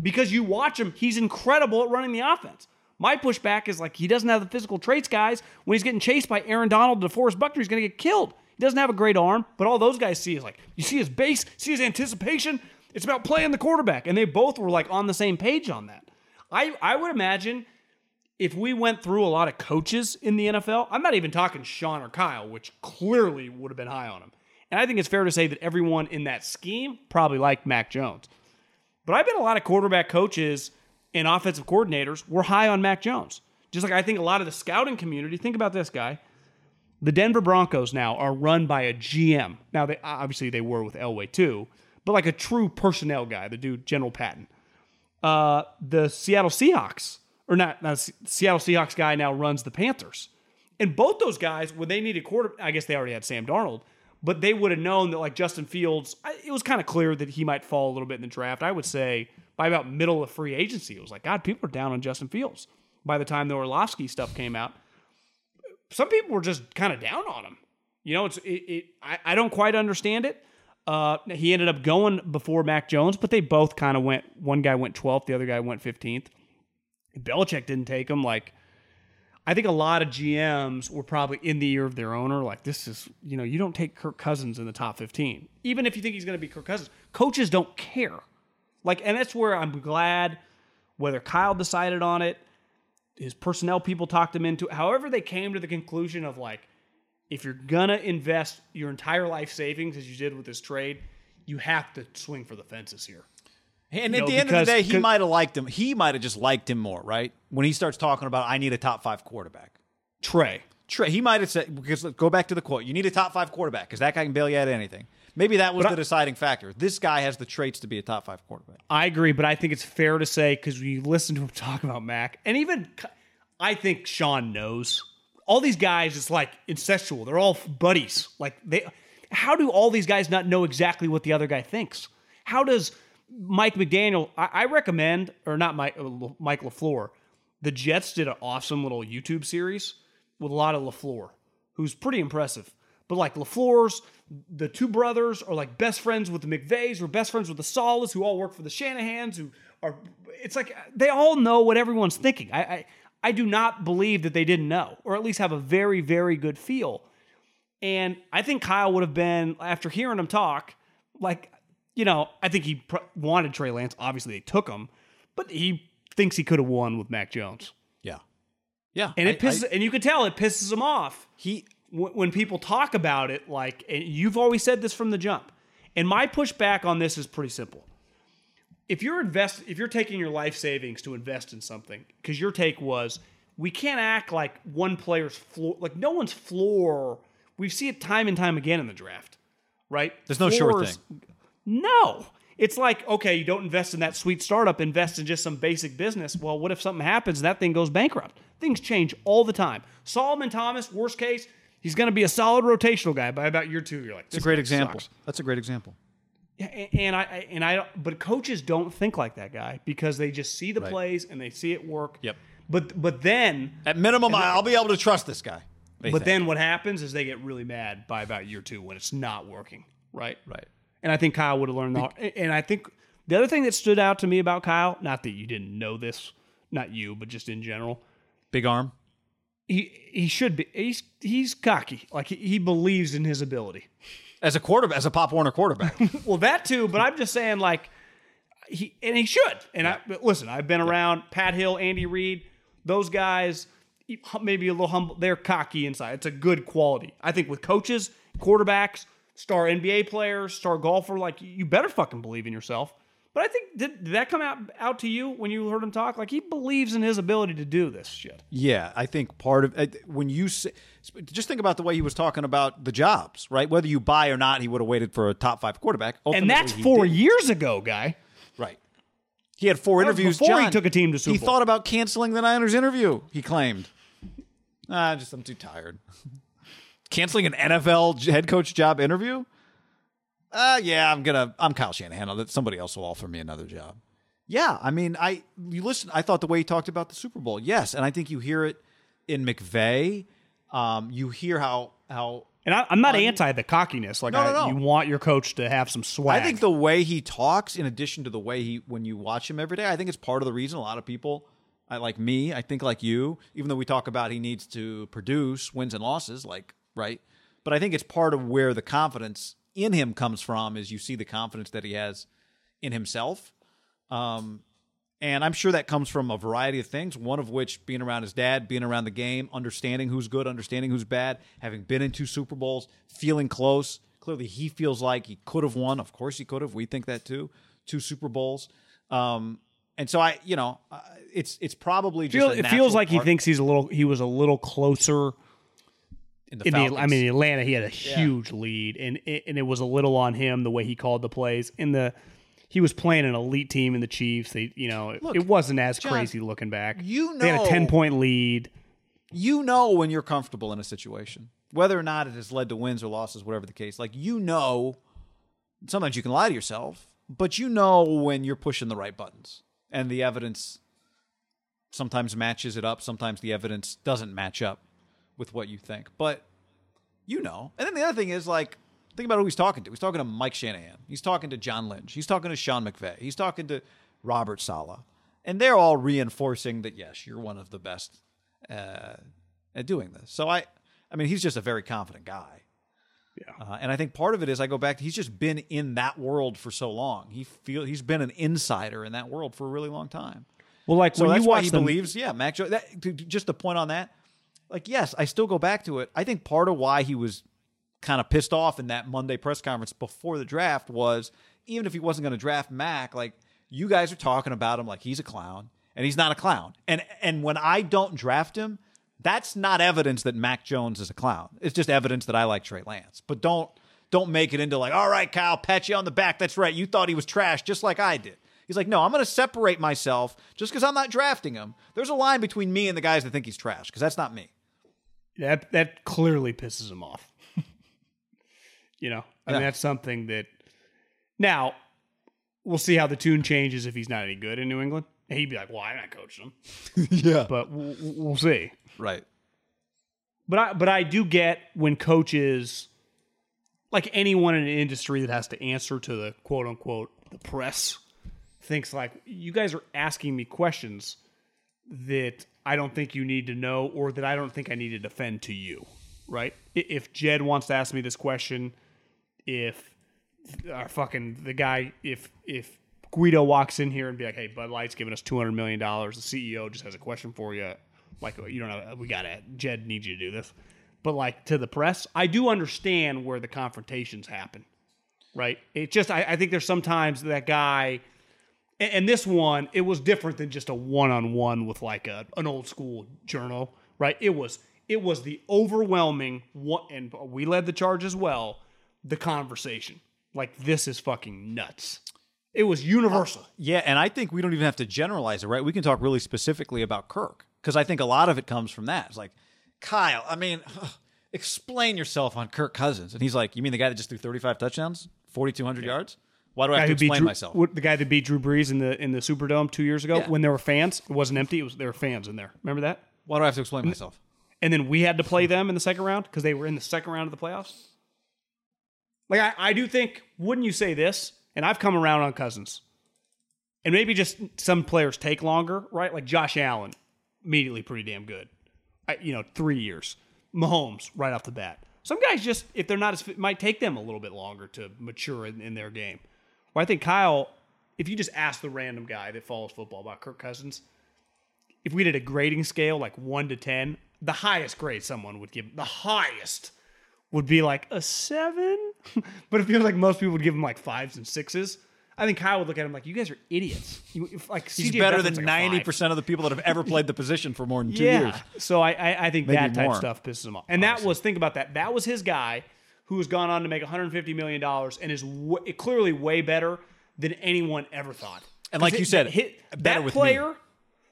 because you watch him. He's incredible at running the offense. My pushback is like he doesn't have the physical traits, guys. When he's getting chased by Aaron Donald DeForest Buckner, he's going to get killed. He doesn't have a great arm, but all those guys see is like you see his base, see his anticipation. It's about playing the quarterback, and they both were like on the same page on that. I I would imagine if we went through a lot of coaches in the NFL, I'm not even talking Sean or Kyle, which clearly would have been high on him. And I think it's fair to say that everyone in that scheme probably liked Mac Jones. But I bet a lot of quarterback coaches and offensive coordinators were high on Mac Jones. Just like I think a lot of the scouting community, think about this guy. The Denver Broncos now are run by a GM. Now, they obviously they were with Elway too, but like a true personnel guy, the dude General Patton. Uh, the Seattle Seahawks, or not, not Seattle Seahawks guy now runs the Panthers. And both those guys, when they needed quarter, I guess they already had Sam Darnold, but they would have known that like Justin Fields, it was kind of clear that he might fall a little bit in the draft. I would say by about middle of free agency, it was like, God, people are down on Justin Fields. By the time the Orlovsky stuff came out, some people were just kind of down on him. You know, it's it. it I, I don't quite understand it. Uh, he ended up going before Mac Jones, but they both kind of went. One guy went 12th, the other guy went 15th. Belichick didn't take him. Like, I think a lot of GMs were probably in the ear of their owner. Like, this is, you know, you don't take Kirk Cousins in the top 15, even if you think he's going to be Kirk Cousins. Coaches don't care. Like, and that's where I'm glad whether Kyle decided on it, his personnel people talked him into it, however they came to the conclusion of like, if you're gonna invest your entire life savings as you did with this trade, you have to swing for the fences here. And at know, the end of the day, he might have liked him. He might have just liked him more, right? When he starts talking about, I need a top five quarterback. Trey. Trey, he might have said, because let's go back to the quote, you need a top five quarterback because that guy can bail you out of anything. Maybe that was But the I- deciding factor. This guy has the traits to be a top five quarterback. I agree, but I think it's fair to say because we listen to him talk about Mac, and even I think Sean knows all these guys. It's like incestual. They're all buddies. Like they, how do all these guys not know exactly what the other guy thinks? How does Mike McDaniel? I, I recommend, or not Mike, uh, Mike Lafleur. The Jets did an awesome little YouTube series with a lot of Lafleur, who's pretty impressive. But like Lafleur's, the two brothers are like best friends with the McVays, or best friends with the Salehs, who all work for the Shanahans, who are. It's like they all know what everyone's thinking. I, I I do not believe that they didn't know, or at least have a very very good feel. And I think Kyle would have been after hearing him talk, like you know, I think he pr- wanted Trey Lance. Obviously, they took him, but he thinks he could have won with Mac Jones. Yeah. Yeah. And it I- I- pisses, and you can tell it pisses him off he, when, when people talk about it. Like and you've always said this from the jump, and my pushback on this is pretty simple. If you're invest, if you're taking your life savings to invest in something, because your take was we can't act like one player's floor, like no one's floor. We see it time and time again in the draft, right? There's no sure Floors- No. It's like, okay, you don't invest in that sweet startup, invest in just some basic business. Well, what if something happens and that thing goes bankrupt? Things change all the time. Solomon Thomas, worst case, he's going to be a solid rotational guy by about year two. You're like, it's a great example. That's a great example. Yeah, and I and I but coaches don't think like that guy because they just see the Right. plays and they see it work. Yep. But but then At minimum, I'll be able to trust this guy. but think. then what happens is they get really mad by about year two when it's not working. Right. right. And I think Kyle would have learned that. And I think the other thing that stood out to me about Kyle, not that you didn't know this, not you, but just in general, Big arm. he he should be he's he's cocky. Like he, he believes in his ability. As a quarterback, as a Pop Warner quarterback. Well, that too, but I'm just saying like he and he should. And I but listen, I've been around Pat Hill, Andy Reid, those guys. Maybe a little humble. They're cocky inside. It's a good quality. I think with coaches, quarterbacks, star NBA player, star golfer, like you better fucking believe in yourself. But I think did, did that come out out to you when you heard him talk? Like he believes in his ability to do this shit. Yeah, I think part of when you say, just think about the way he was talking about the jobs, right? Whether you buy or not, he would have waited for a top five quarterback. and that's four did. years ago, guy. Right. He had four interviews. before he took a team to Super He thought about canceling the Niners interview. He claimed, "Ah, just I'm too tired." canceling an NFL head coach job interview. Uh yeah, I'm gonna. I'm Kyle Shanahan. I'll- Somebody else will offer me another job. Yeah, I mean, I you listen. I thought the way he talked about the Super Bowl, yes, and I think you hear it in McVay. Um, you hear how how And I, I'm not anti the cockiness. Like No, I, no, no. you want your coach to have some swag. I think the way he talks, in addition to the way he when you watch him every day, I think it's part of the reason a lot of people, I like me, I think like you, even though we talk about he needs to produce wins and losses, like right, but I think it's part of where the confidence in him comes from. Is you see the confidence that he has in himself, um, and I'm sure that comes from a variety of things. One of which being around his dad, being around the game, understanding who's good, understanding who's bad, having been in two Super Bowls, feeling close. Clearly, he feels like he could have won. Of course, he could have. We think that too. Two Super Bowls. Um, and so I, you know, uh, it's it's probably just Feel, it feels like he thinks he's a little. He was a little closer in the in the. I mean, Atlanta, he had a huge lead, and it, and it was a little on him the way he called the plays. In the, he was playing an elite team in the Chiefs. They, you know, it, Look, it wasn't as John, crazy looking back. you know, they had a ten point lead. you know when you're comfortable in a situation, whether or not it has led to wins or losses, whatever the case. Like you know, sometimes you can lie to yourself, but you know when you're pushing the right buttons, and the evidence sometimes matches it up. Sometimes the evidence doesn't match up with what you think, but you know. And then the other thing is like. Think about who he's talking to. He's talking to Mike Shanahan. He's talking to John Lynch. He's talking to Sean McVay. He's talking to Robert Saleh. And they're all reinforcing that yes, you're one of the best uh, at doing this. So I, I mean, he's just a very confident guy. Yeah. Uh, and I think part of it is I go back. To he's just been in that world for so long. He feel he's been an insider in that world for a really long time. Well, like So when that's you why watch he them, believes. Yeah, Mac. Jo- that, to, to- just a point on that. Like, yes, I still go back to it. I think part of why he was kind of pissed off in that Monday press conference before the draft was even if he wasn't going to draft Mac, like you guys are talking about him like he's a clown, and he's not a clown. And and when I don't draft him, that's not evidence that Mac Jones is a clown. It's just evidence that I like Trey Lance. But don't don't make it into like, all right, Kyle, pat you on the back. That's right. You thought he was trash, just like I did. He's like, no, I'm going to separate myself just because I'm not drafting him. There's a line between me and the guys that think he's trash because that's not me. That that clearly pisses him off. you know, I mean that's something that. Now, we'll see how the tune changes if he's not any good in New England. And he'd be like, "Well, I'm not coaching him," yeah. but we'll, we'll see. Right. But I but I do get when coaches, like anyone in an industry that has to answer to the quote unquote the press, thinks like you guys are asking me questions that I don't think you need to know or that I don't think I need to defend to you, right? If Jed wants to ask me this question, if our fucking the guy if if Guido walks in here and be like, "Hey, Bud Light's giving us two hundred million dollars," the CEO just has a question for you. Like, you don't know, we got to Jed needs you to do this, but like to the press, I do understand where the confrontations happen, right? It just I, I think there's sometimes that guy. And, and this one, it was different than just a one-on-one with like a an old school journal, right? It was it was the overwhelming one, and we led the charge as well. The conversation, like this is fucking nuts. It was universal. Uh, yeah, and I think we don't even have to generalize it, right? We can talk really specifically about Kirk because I think a lot of it comes from that. It's like, Kyle, I mean, explain yourself on Kirk Cousins. And he's like, You mean the guy that just threw 35 touchdowns, 4,200 yards? Why do I have to explain Drew, myself? the guy that beat Drew Brees in the in the Superdome two years ago Yeah. when there were fans. It wasn't empty. It was there were fans in there. Remember that? Why do I have to explain myself? and then we had to play them in the second round because they were in the second round of the playoffs. Like I, I do think, wouldn't you say this? And I've come around on Cousins, and maybe just some players take longer, right? Like Josh Allen, immediately pretty damn good. I, you know, three years. Mahomes right off the bat. Some guys just, if they're not as fit, might take them a little bit longer to mature in, in their game. Where I think Kyle, if you just ask the random guy that follows football about Kirk Cousins, if we did a grading scale like one to ten, the highest grade someone would give the highest would be like a seven. but it feels like most people would give him like fives and sixes. I think Kyle would look at him like, "You guys are idiots." You, if, like He's CJ better than ninety percent of the people that have ever played the position for more than two Yeah. years. So I, I, I think Maybe that type more, stuff pisses him off. And that was think about that. That was his guy who has gone on to make 150 million dollars and is w- clearly way better than anyone ever thought. And like 'Cause you it- said, that, hit, better that with me. player,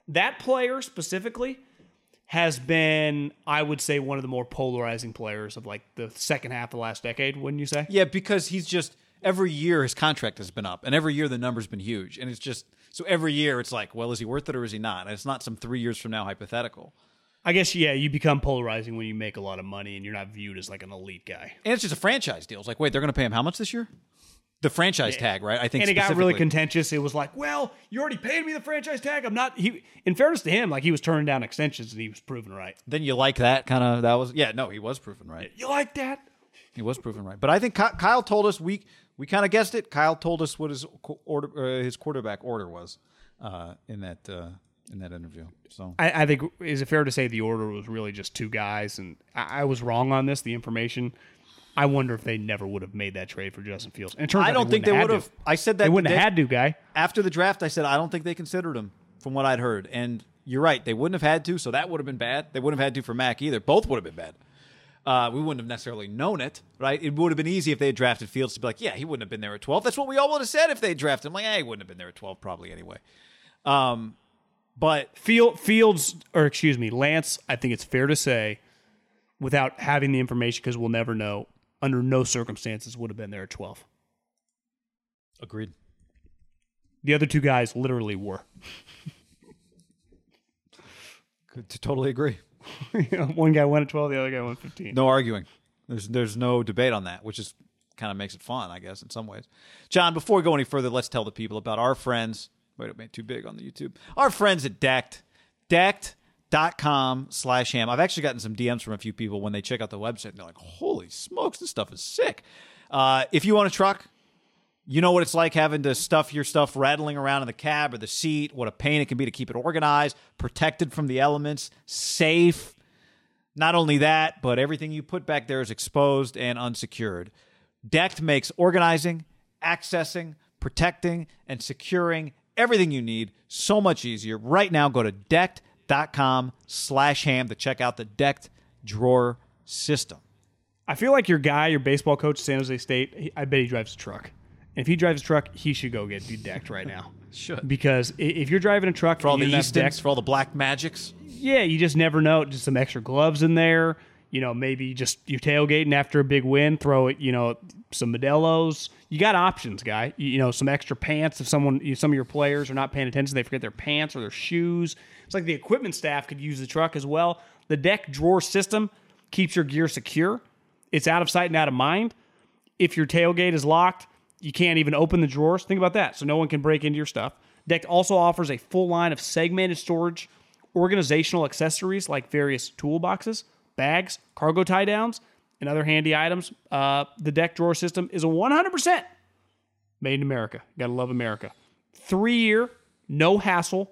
that player specifically has been, I would say, one of the more polarizing players of like the second half of the last decade. Wouldn't you say? Yeah, because he's just every year his contract has been up, and every year the number's been huge, and it's just so every year it's like, well, is he worth it or is he not? And it's not some three years from now hypothetical. I guess yeah, you become polarizing when you make a lot of money and you're not viewed as like an elite guy. And it's just a franchise deal. It's like, wait, they're going to pay him how much this year? The franchise tag, right? I think, and it got really contentious. It was like, well, you already paid me the franchise tag. I'm not. He, in fairness to him, like he was turning down extensions and he was proven right. Then you like that kind of that was yeah no he was proven right You like that? he was proven right but I think Kyle told us we we kind of guessed it Kyle told us what his order uh, his quarterback order was uh, in that uh, in that interview so I, I think is it fair to say the order was really just two guys, and I, I was wrong on this. The information. I wonder if they never would have made that trade for Justin Fields. And it turns I don't think they wouldn't would have to. I said that They wouldn't day- have had to, guy. after the draft I said I don't think they considered him from what I'd heard and you're right they wouldn't have had to so that would have been bad they wouldn't have had to for Mac either both would have been bad uh, we wouldn't have necessarily known it, right? It would have been easy if they had drafted Fields to be like, yeah, he wouldn't have been there at 12. That's what we all would have said if they had drafted him. Like, hey, he wouldn't have been there at 12 probably anyway. Um, but Field, Fields, or excuse me, Lance. I think it's fair to say, without having the information, because we'll never know. Under no circumstances would have been there at twelve. agreed. The other two guys literally were. Could to totally agree. One guy went at 12, the other guy went 15. No arguing. There's there's no debate on that, which is kind of makes it fun, I guess, in some ways. John, before we go any further, let's tell the people about our friends. Wait, it made too big on the YouTube. Our friends at Decked. Decked.com slash ham. I've actually gotten some DMs from a few people when they check out the website and they're like, holy smokes, this stuff is sick. Uh, if you want a truck, you know what it's like having to stuff your stuff rattling around in the cab or the seat, what a pain it can be to keep it organized, protected from the elements, safe. Not only that, but everything you put back there is exposed and unsecured. Decked makes organizing, accessing, protecting, and securing everything you need so much easier. Right now, go to decked.com slash ham to check out the Decked Drawer System. I feel like your guy, your baseball coach San Jose State, he, I bet he drives a truck. And if he drives a truck, he should go get decked right now. Should. Because if you're driving a truck For all the you Eastons, decked, for all the Black Magics. yeah, you just never know. Just some extra gloves in there. You know, maybe just you're tailgating after a big win, throw it, you know, some Modelo's. You got options, guy. You, you know, some extra pants if someone, you, some of your players are not paying attention, they forget their pants or their shoes. It's like the equipment staff could use the truck as well. The deck drawer system keeps your gear secure. It's out of sight and out of mind. If your tailgate is locked, you can't even open the drawers. Think about that. So no one can break into your stuff. Deck also offers a full line of segmented storage, organizational accessories like various toolboxes, bags, cargo tie downs, and other handy items. Uh, the deck drawer system is a 100% made in America. Gotta love America. Three year, no hassle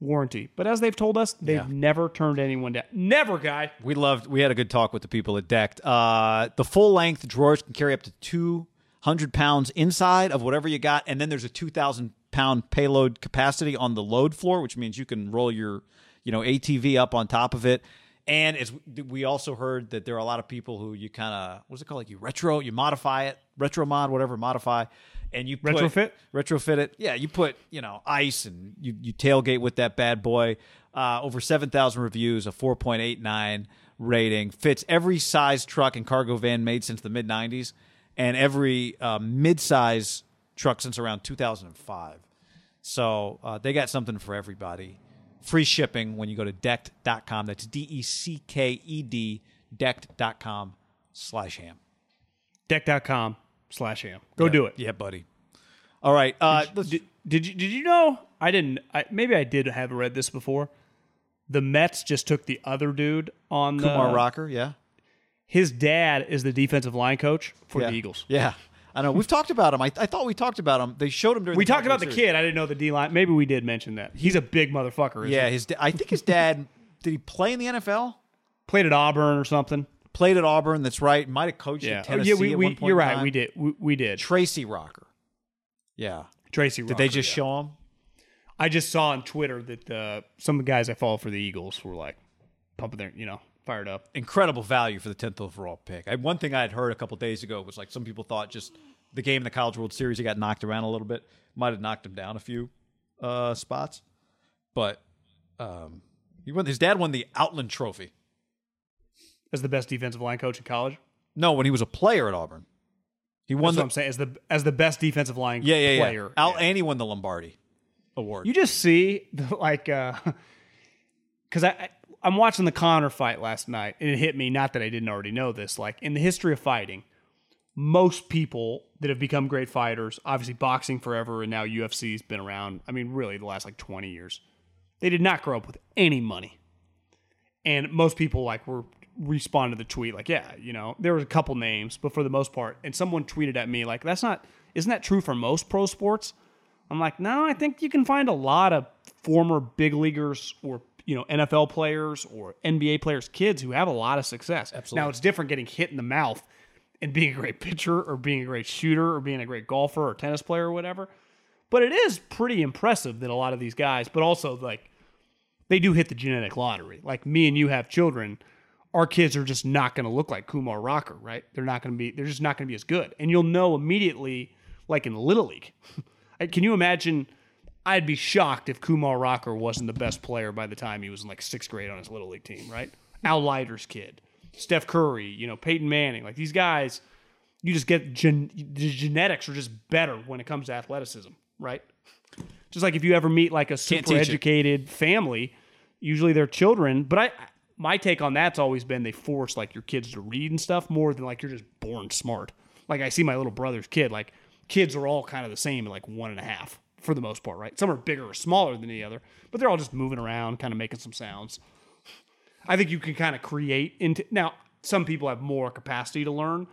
warranty. But as they've told us, they've Yeah. never turned anyone down. Never, guy. We loved. We had a good talk with the people at Decked. Uh, the full length drawers can carry up to two hundred pounds inside of whatever you got, and then there's a two thousand pound payload capacity on the load floor, which means you can roll your, you know, ATV up on top of it. And it's, we also heard that there are a lot of people who you kind of what's it called like you retro you modify it retro mod whatever modify and you put, Retrofit? retrofit it. Yeah, you put you know ice and you you tailgate with that bad boy. Uh, over seven thousand reviews, a four point eight nine rating, fits every size truck and cargo van made since the mid '90s, and every uh, mid size truck since around two thousand and five. So uh, they got something for everybody. Free shipping when you go to decked.com. That's D E C K E D, decked.com slash ham. Deck.com slash ham. Go do it. Yeah, buddy. All right. Uh, Did, did you did you know? I didn't. I, maybe I did have read this before. The Mets just took the other dude on the. Kumar Rocker, yeah. His dad is the defensive line coach for yeah. the Eagles. Yeah. I know we've talked about him. I, I thought we talked about him. They showed him during. We talked about the kid. I didn't know the D line. Maybe we did mention that. He's a big motherfucker. Isn't Yeah, his. da- I think his dad did he play in the NFL? played at Auburn or something. Played at Auburn. That's right. Might have coached Yeah, at Oh, Tennessee yeah. We, at we, you're right. We did. We, we did. Tracy Rocker. Yeah. Tracy. Did they just show him? I just saw on Twitter that uh, some of the guys I follow for the Eagles were like pumping their, you know, fired up. incredible value for the 10th overall pick. I, one thing I had heard a couple days ago was like some people thought just the game in the College World Series, he got knocked around a little bit, might have knocked him down a few uh, spots. But um, he won, his dad won the Outland Trophy. As the best defensive line coach in college. No, when he was a player at Auburn. He won That's what I'm saying. As the as the best defensive line yeah yeah player. yeah. Al, Yeah. and he won the Lombardi award. You just see the, like because I, I I'm watching the Connor fight last night and it hit me. Not that I didn't already know this. Like in the history of fighting, most people that have become great fighters, obviously boxing forever, and now UFC's been around. I mean, really the last like 20 years. They did not grow up with any money, and most people like were responding to the tweet like, yeah, you know, there was a couple names, but for the most part, and someone tweeted at me like, that's not, isn't that true for most pro sports? I'm like, no, I think you can find a lot of former big leaguers or you know NFL players or NBA players, kids who have a lot of success. Absolutely. Now it's different getting hit in the mouth and being a great pitcher or being a great shooter or being a great golfer or tennis player or whatever. But it is pretty impressive that a lot of these guys, but also like they do hit the genetic lottery. Like me and you have children, our kids are just not going to look like Kumar Rocker, right? They're not going to be. They're just not going to be as good, and you'll know immediately, like in little league. Can you imagine? I'd be shocked if Kumar Rocker wasn't the best player by the time he was in like sixth grade on his little league team, right? Al Leiter's kid, Steph Curry, you know, Peyton Manning, like these guys. You just get gen- the genetics are just better when it comes to athleticism, right? Just like if you ever meet like a super teach it. educated family, usually they're children. But I, my take on that's always been they force like your kids to read and stuff more than like you're just born smart. Like I see my little brother's kid, like kids are all kind of the same, at like one and a half for the most part, right? Some are bigger or smaller than the other, but they're all just moving around, kind of making some sounds. I think you can kind of create into now. Some people have more capacity to learn,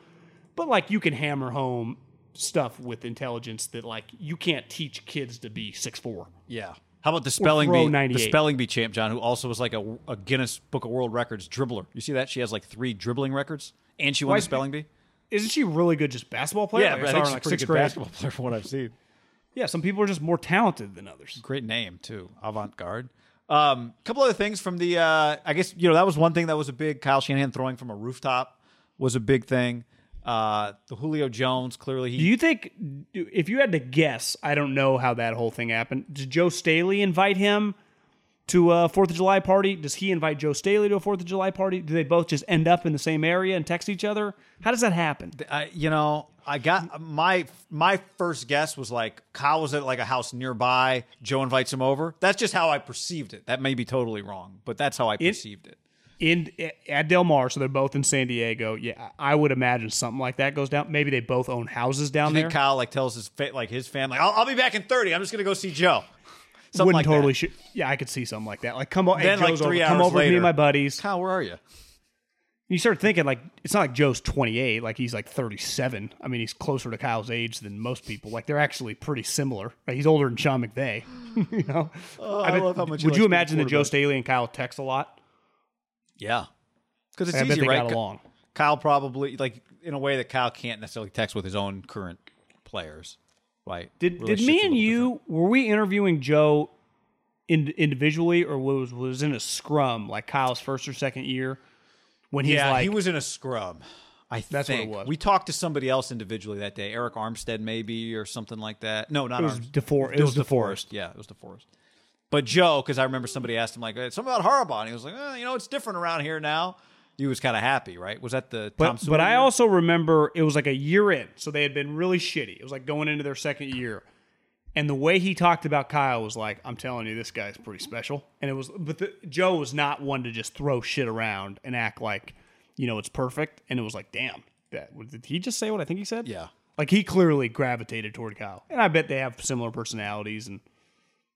but like you can hammer home stuff with intelligence that like you can't teach kids to be six four. Yeah. How about the spelling bee? The spelling bee champ, John, who also was like a, a Guinness Book of World Records dribbler. You see that? She has like three dribbling records, and she won Why- the spelling bee. Isn't she really good just basketball player? Yeah, Like, but I think she's like pretty good grade. basketball player from what I've seen. Yeah, some people are just more talented than others. Great name too, avant garde. Um, couple other things from the. Uh, I guess you know that was one thing that was a big. Kyle Shanahan throwing from a rooftop was a big thing. Uh, the Julio Jones clearly he Do you think, if you had to guess, I don't know how that whole thing happened. Did Joe Staley invite him to a Fourth of July party? Does he invite Joe Staley to a Fourth of July party? Do they both just end up in the same area and text each other? How does that happen? I, you know, I got my my first guess was like Kyle was at like a house nearby. Joe invites him over. That's just how I perceived it. That may be totally wrong, but that's how I perceived it. In at Del Mar, so they're both in San Diego. Yeah, I would imagine something like that goes down. Maybe they both own houses down I there. Kyle like tells his fa- like his family, "I'll, I'll be back in thirty. I'm just gonna go see Joe." Something Wouldn't like totally. that. Sh- yeah, I could see something like that. Like come on, Then, hey, like, Joe's three over, come hours over with me and my buddies. Kyle, where are you? You start thinking like it's not like Joe's 28, like he's like 37. I mean, he's closer to Kyle's age than most people. Like they're actually pretty similar. He's older than Sean McVay. you know, Oh, I bet- love how much Would you imagine that Joe. Staley and Kyle text a lot? Yeah, because it's I easy, right? got along. Kyle probably like in a way that Kyle can't necessarily text with his own current players. Right? Did did me and you were we interviewing Joe in, individually or was was in a scrum like Kyle's first or second year when he's yeah, like he was in a scrum. I That's what it think was. we talked to somebody else individually that day, Arik Armstead maybe or something like that. No, not it was Armstead. DeFor- it was DeForest. DeForest. Yeah, it was DeForest. But Joe, because I remember somebody asked him like "Hey, something about Harbaugh, and he was like, eh, you know, it's different around here now. He was kind of happy, right? Was that the Tom But, Sewell but I year? also remember it was like a year in, so they had been really shitty. It was like going into their second year, and the way he talked about Kyle was like, "I'm telling you, this guy's pretty special." And it was, but the, Joe was not one to just throw shit around and act like, you know, it's perfect. And it was like, damn, that did he just say what I think he said? Yeah. like he clearly gravitated toward Kyle, and I bet they have similar personalities. And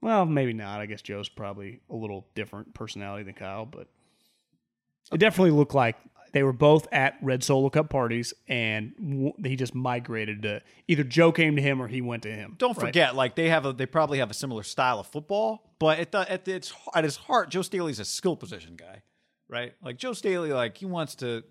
well, maybe not. I guess Joe's probably a little different personality than Kyle, but It definitely looked like they were both at Red Solo Cup parties, and w- he just migrated to either Joe came to him or he went to him. Don't right? forget, like they have a, they probably have a similar style of football, but at the, at the, its at his heart, Joe Staley's a skill position guy, right? Like Joe Staley, like he wants to,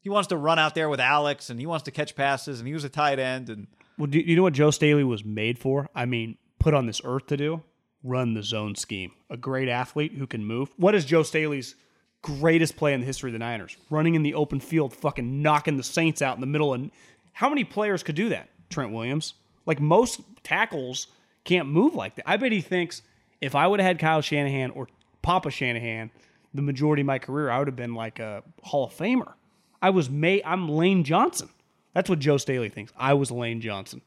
he wants to run out there with Alex, and he wants to catch passes, and he was a tight end, and Well, do you know what Joe Staley was made for? I mean, put on this earth to do? Run the zone scheme. A great athlete who can move. What is Joe Staley's greatest play in the history of the Niners? Running in the open field, fucking knocking the Saints out in the middle. And how many players could do that? Trent Williams. Like most tackles can't move like that. I bet he thinks if I would have had Kyle Shanahan or Papa Shanahan the majority of my career, I would have been like a Hall of Famer. I was May. I'm Lane Johnson. That's what Joe Staley thinks. I was Lane Johnson.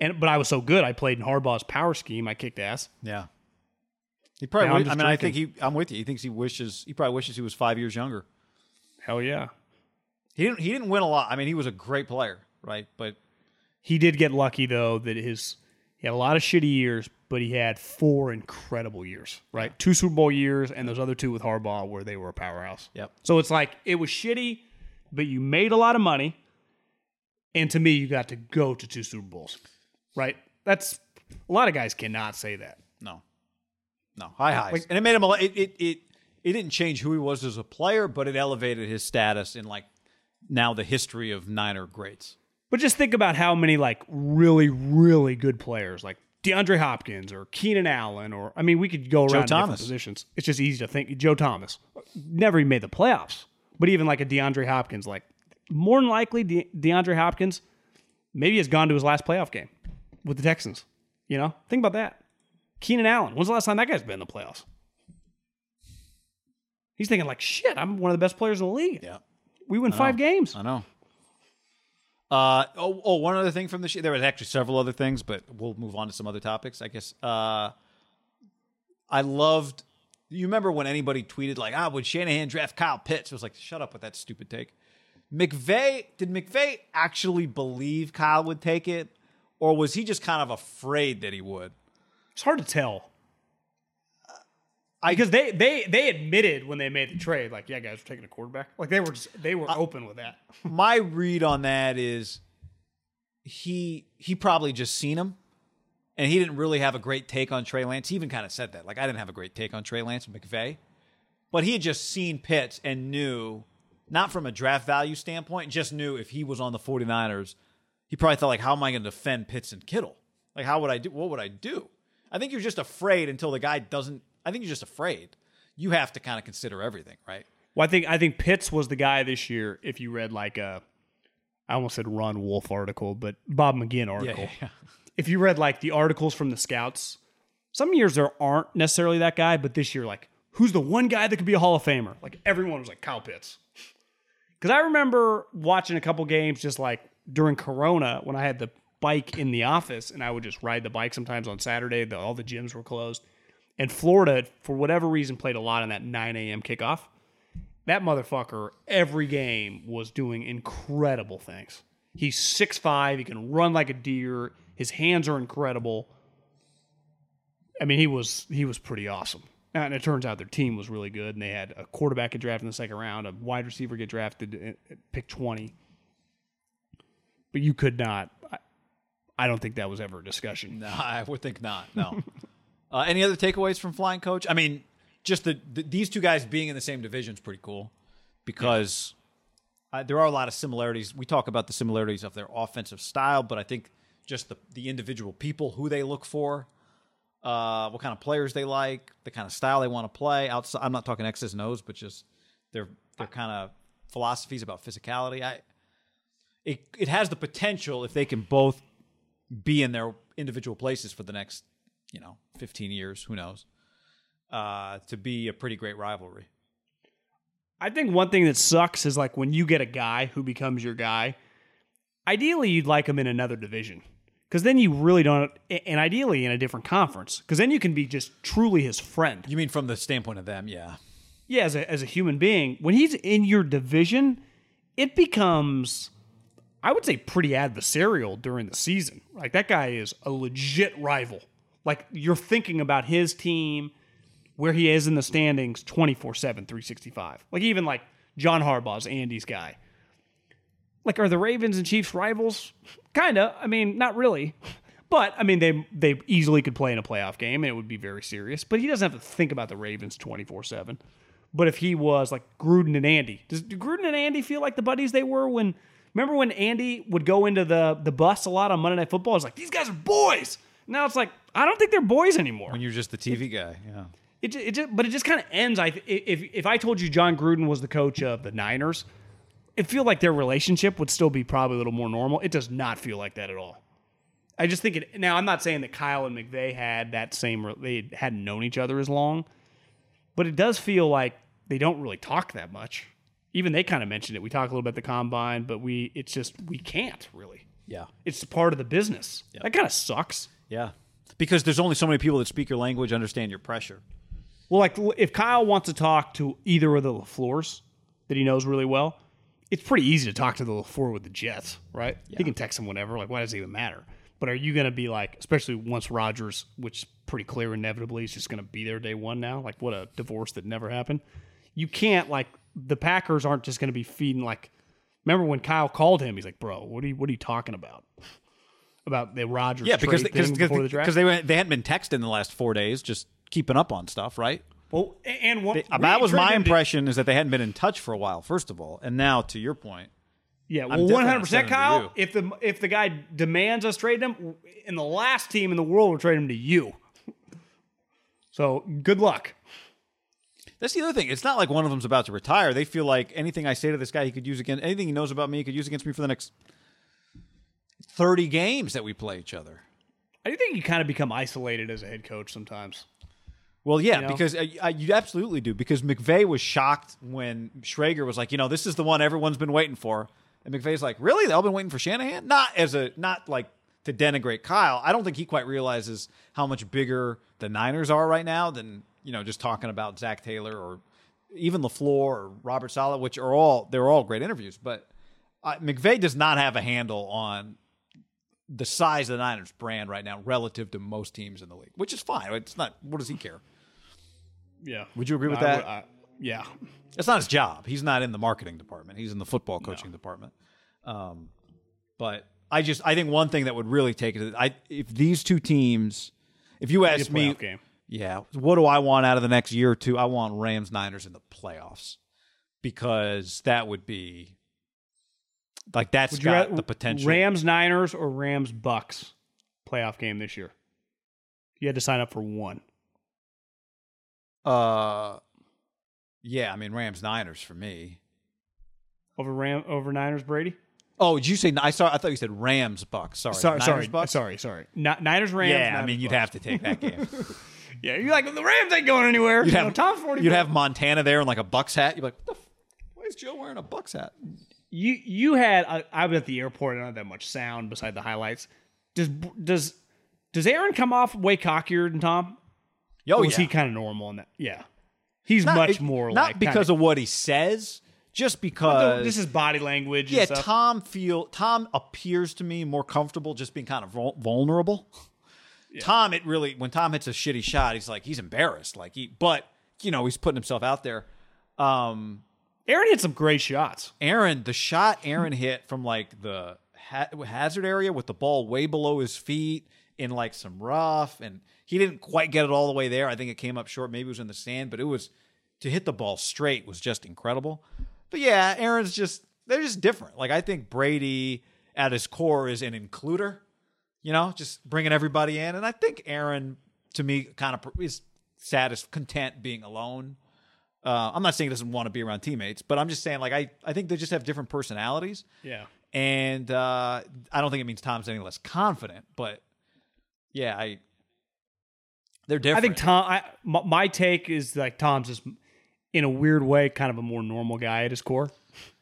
And but I was so good. I played in Harbaugh's power scheme. I kicked ass. yeah, he probably. Wi- I mean, I think he. I'm with you. He thinks he wishes. He probably wishes he was five years younger. Hell yeah. He didn't. He didn't win a lot. I mean, he was a great player, right? But He did get lucky though that his he had a lot of shitty years, but he had four incredible years. Right, two Super Bowl years, and those other two with Harbaugh where they were a powerhouse. Yep. So it's like it was shitty, but you made a lot of money, and to me, you got to go to two Super Bowls. Right. That's a lot of guys cannot say that. no, no high highs, Like- and it made him. A, it it it it didn't change who he was as a player, but it elevated his status in like now the history of Niner greats. But just think about how many like really, really good players like DeAndre Hopkins or Keenan Allen or I mean we could go around different Thomas. positions. It's just easy to think Joe Thomas never even made the playoffs. But even like a DeAndre Hopkins, like more than likely De- DeAndre Hopkins maybe has gone to his last playoff game with the Texans. You know, think about that. Keenan Allen, when's the last time that guy's been in the playoffs? He's thinking like, shit, I'm one of the best players in the league. Yeah. We win five games. I know. Uh oh, oh one other thing from the sh- there was actually several other things, but we'll move on to some other topics, I guess. Uh I loved you remember when anybody tweeted like, ah, would Shanahan draft Kyle Pitts? It was like, shut up with that stupid take. McVay did McVay actually believe Kyle would take it? Or was he just kind of afraid that he would? It's hard to tell. I- because they they they admitted when they made the trade, like, yeah, guys, we're taking a quarterback. Like they were just they were open with that. my read on that is he he probably just seen him and he didn't really have a great take on Trey Lance. He even kind of said that. Like I didn't have a great take on Trey Lance and McVay. But he had just seen Pitts and knew, not from a draft value standpoint, just knew if he was on the 49ers, he probably thought like, how am I going to defend Pitts and Kittle? Like how would I do what would I do? I think you're just afraid until the guy doesn't I think you're just afraid. You have to kind of consider everything, right? Well, I think I think Pitts was the guy this year. If you read like a, I almost said Ron Wolf article, but Bob McGinn article. yeah. If you read like the articles from the scouts, some years there aren't necessarily that guy, but this year, like, who's the one guy that could be a Hall of Famer? Like everyone was like Kyle Pitts. Because I remember watching a couple games just like during Corona when I had the bike in the office and I would just ride the bike sometimes on Saturday. The, all the gyms were closed. And Florida, for whatever reason, played a lot on that 9 a.m. kickoff. That motherfucker, every game, was doing incredible things. He's 6'5, he can run like a deer, his hands are incredible. I mean, he was he was pretty awesome. And it turns out their team was really good, and they had a quarterback get drafted in the second round, a wide receiver get drafted at- at pick 20. But you could not. I, don't think that was ever a discussion. No, I would think not. No. uh, any other takeaways from Flying Coach? I mean, just the, the these two guys being in the same division is pretty cool because uh, there are a lot of similarities. We talk about the similarities of their offensive style, but I think just the the individual people who they look for, uh, what kind of players they like, the kind of style they want to play. Outside, I'm not talking X's and O's, but just their their kind of philosophies about physicality. I it it has the potential if they can both be in their individual places for the next, you know, 15 years, who knows, uh, to be a pretty great rivalry. I think one thing that sucks is like when you get a guy who becomes your guy, ideally you'd like him in another division. Because then you really don't, and ideally in a different conference. Because then you can be just truly his friend. You mean from the standpoint of them, yeah. yeah, as a, as a human being, when he's in your division, it becomes, I would say, pretty adversarial during the season. Like that guy is a legit rival. Like you're thinking about his team. where he is in the standings 24 7, 365. Like even like John Harbaugh's Andy's guy. Like, are the Ravens and Chiefs rivals? Kinda. I mean, not really. But I mean, they they easily could play in a playoff game, and it would be very serious. But he doesn't have to think about the Ravens twenty four seven. But if he was like Gruden and Andy, does do Gruden and Andy feel like the buddies they were when? Remember when Andy would go into the the bus a lot on Monday Night Football? It's like these guys are boys. Now it's like I don't think they're boys anymore. When you're just the TV guy, yeah. It, it just, but it just kind of ends. I if if I told you Jon Gruden was the coach of the Niners, it feel like their relationship would still be probably a little more normal. It does not feel like that at all. I just think it. Now I'm not saying that Kyle and McVay had that same. They hadn't known each other as long, but it does feel like they don't really talk that much. Even they kind of mentioned it. We talk a little bit the combine, but we it's just we can't really. Yeah. It's part of the business. That kind of sucks. Yeah. Because there's only so many people that speak your language, understand your pressure. Well, like if Kyle wants to talk to either of the LaFleurs that he knows really well, it's pretty easy to talk to the LaFleur with the Jets, right? He can text him whenever. Like, why does it even matter? But are you going to be like, especially once Rodgers, which is pretty clear inevitably, is just going to be there day one now? Like, what a divorce that never happened. You can't like the Packers aren't just going to be feeding like. Remember when Kyle called him? He's like, "Bro, what are you what are you talking about? About the Rodgers Yeah, because trade because thing before the draft? because they went, they hadn't been texting the last four days, just keeping up on stuff, right? well, and one, Uh, that was my traded him to- impression is that they hadn't been in touch for a while. First of all, and now to your point, Yeah, well, one hundred gonna percent, send him to Kyle. If the if the guy demands us trade him, and the last team in the world, we'll trade him to you. So good luck. That's the other thing. It's not like one of them's about to retire. They feel like anything I say to this guy, he could use against anything he knows about me, he could use against me for the next thirty games that we play each other. I do think you kind of become isolated as a head coach sometimes. Well, yeah, know? because uh, uh, you absolutely do. Because McVay was shocked when Schrager was like, you know, this is the one everyone's been waiting for, and McVay's like, really? They've all been waiting for Shanahan? Not as a not like to denigrate Kyle. I don't think he quite realizes how much bigger the Niners are right now than you know just talking about Zac Taylor or even Lafleur or Robert Saleh, which are all they're all great interviews, but uh, McVay does not have a handle on the size of the Niners brand right now relative to most teams in the league, which is fine. It's not. What does he care? Yeah. Would you agree with I that? would- I- yeah. It's not his job. He's not in the marketing department. He's in the football coaching department. Um, but I just I think one thing that would really take it. I if these two teams, if you ask me, game. Yeah, what do I want out of the next year or two? I want Rams Niners in the playoffs because that would be like that's Would got the potential. Rams Niners or Rams Bucks playoff game this year. You had to sign up for one. uh, yeah, I mean Rams Niners for me. Over Ram over Niners Brady? Oh, did you say? I saw. I thought you said Rams Bucks. Sorry, Sorry, Niners, sorry, Bucks. sorry, sorry. Ni- Niners Rams. Yeah, I Niners, mean you'd have to take that game. Yeah, you're like the Rams ain't going anywhere. You'd You have know, top forty. You'd have Montana there in like a Bucks hat. You'd be like, what the f- why is Joe wearing a Bucks hat? You you had I, I was at the airport. And I don't have that much sound beside the highlights. Does does does Aaron come off way cockier than Tom? Oh, or was yeah. he kind of normal in that? Yeah, he's Not- much more not like because kinda, of what he says, just because this is body language. yeah. and stuff. Tom feel Tom appears to me more comfortable just being kind of vul- Tom, it really when Tom hits a shitty shot, he's like he's embarrassed, like he, but you know he's putting himself out there. Um, Aaron hit some great shots. Aaron, the shot Aaron hit from like the ha- hazard area with the ball way below his feet in like some rough, and he didn't quite get it all the way there. I think it came up short. Maybe it was in the sand, but it was to hit the ball straight was just incredible. But yeah, Aaron's just they're just different. Like I think Brady at his core is an includer, you know, just bringing everybody in, and I think Aaron to me kind of is satisfied, content being alone. Uh, I'm not saying he doesn't want to be around teammates, but I'm just saying like I, I think they just have different personalities, Yeah. and uh, I don't think it means Tom's any less confident. But yeah, I they're different. I think Tom. I, my, my take is like Tom's just in a weird way, kind of a more normal guy at his core.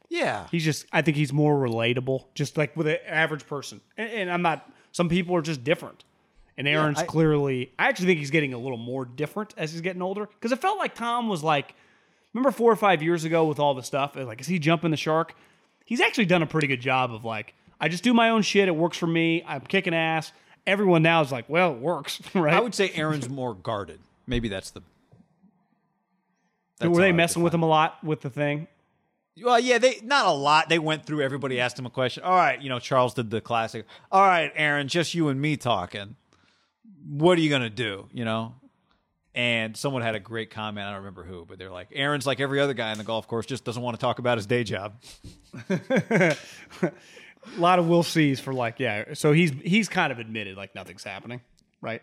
yeah, He's just. I think he's more relatable, just like with an average person. And, and I'm not. Some people are just different. And Aaron's I- clearly. I actually think he's getting a little more different as he's getting older because it felt like Tom was like. Remember four or five years ago with all the stuff? Like, is he jumping the shark? He's actually done a pretty good job of like, I just do my own shit. It works for me. I'm kicking ass. Everyone now is like, well, it works, right? I would say Aaron's more guarded. Maybe that's the That's Were they messing with him a lot with the thing? Well, yeah, they not a lot. They went through everybody, asked him a question. All right, you know, Charles did the classic. All right, Aaron, just you and me talking. What are you gonna do? You know. And someone had a great comment. I don't remember who, but they're like, Aaron's like every other guy in the golf course, just doesn't want to talk about his day job. A lot of will sees for like, yeah. So he's he's kind of admitted like nothing's happening, right?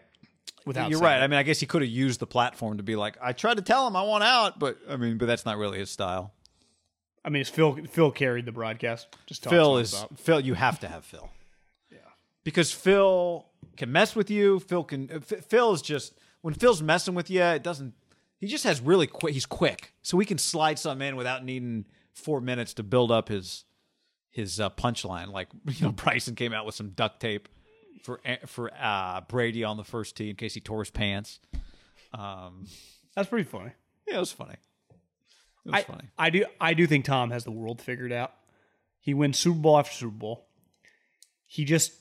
Without You're right. it. I mean, I guess he could have used the platform to be like, I tried to tell him I want out, but I mean, but that's not really his style. I mean, it's Phil. Phil carried the broadcast. Just Phil is Phil. You have to have Phil. Yeah, because Phil can mess with you. Phil can. F- Phil is just when Phil's messing with you, it doesn't. He just has really quick. He's quick, so he can slide something in without needing four minutes to build up his his uh, punchline. Like you know, Bryson came out with some duct tape for for uh, Brady on the first tee in case he tore his pants. Um, That's pretty funny. yeah, it was funny. I, funny. I do I do think Tom has the world figured out. He wins Super Bowl after Super Bowl. He just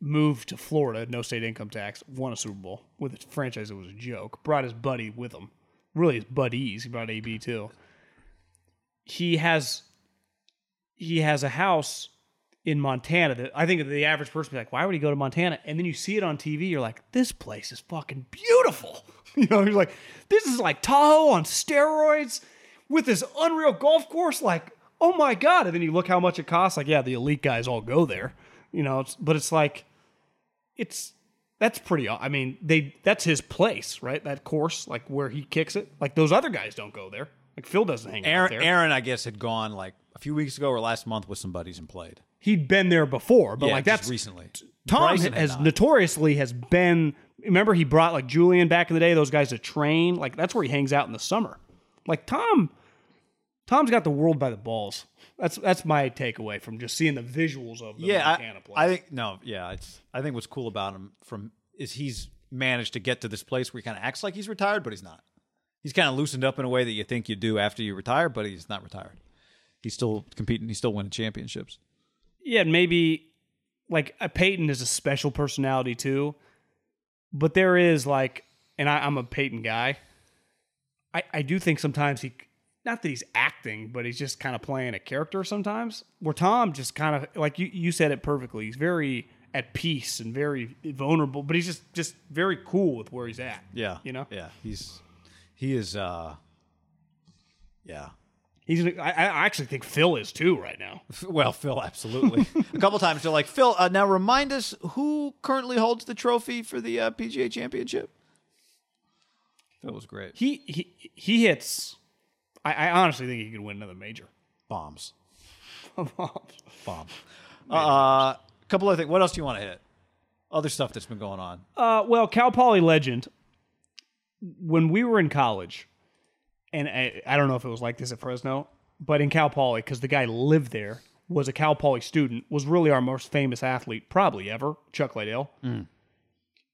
moved to Florida, no state income tax, won a Super Bowl with a franchise that was a joke. Brought his buddy with him, really his buddies. He brought AB too. He has he has a house in Montana that I think the average person would be like, why would he go to Montana? And then you see it on TV, you're like, this place is fucking beautiful. You know, you're like, this is like Tahoe on steroids with this unreal golf course. Like, oh my god! And then you look how much it costs. Like, yeah, the elite guys all go there. You know, it's, but it's like, it's that's pretty. I mean, they that's his place, right? That course, like where he kicks it. Like those other guys don't go there. Like Phil doesn't hang out there. Aaron, I guess, had gone like a few weeks ago or last month with some buddies and played. He'd been there before, but yeah, like that's recently. Tom Bryson has notoriously has been. Remember, he brought like Julian back in the day. Those guys to train. Like that's where he hangs out in the summer. Like Tom, Tom's got the world by the balls. That's that's my takeaway from just seeing the visuals of the yeah, Montana I, play. I think no, yeah, it's. I think what's cool about him from is he's managed to get to this place where he kind of acts like he's retired, but he's not. He's kind of loosened up in a way that you think you do after you retire, but he's not retired. He's still competing. He's still winning championships. yeah, and maybe like uh, Peyton is a special personality too, but there is like, and I, I'm a Peyton guy. I I do think sometimes he, not that he's acting, but he's just kind of playing a character sometimes. Where Tom just kind of like you you said it perfectly. He's very at peace and very vulnerable, but he's just just very cool with where he's at. Yeah, you know. Yeah, he's he is. uh Yeah, He's. I, I actually think Phil is too right now. Well, Phil, absolutely. a couple times they're like, Phil, uh, now remind us who currently holds the trophy for the uh, PGA Championship. Phil was great. He he he hits. I, I honestly think he could win another major. Bombs, bomb. Uh, a couple other things. What else do you want to hit? Other stuff that's been going on. Uh, well, Cal Poly legend. When we were in college, and I, I don't know if it was like this at Fresno, but in Cal Poly, because the guy lived there, was a Cal Poly student, was really our most famous athlete probably ever, Chuck Liddell.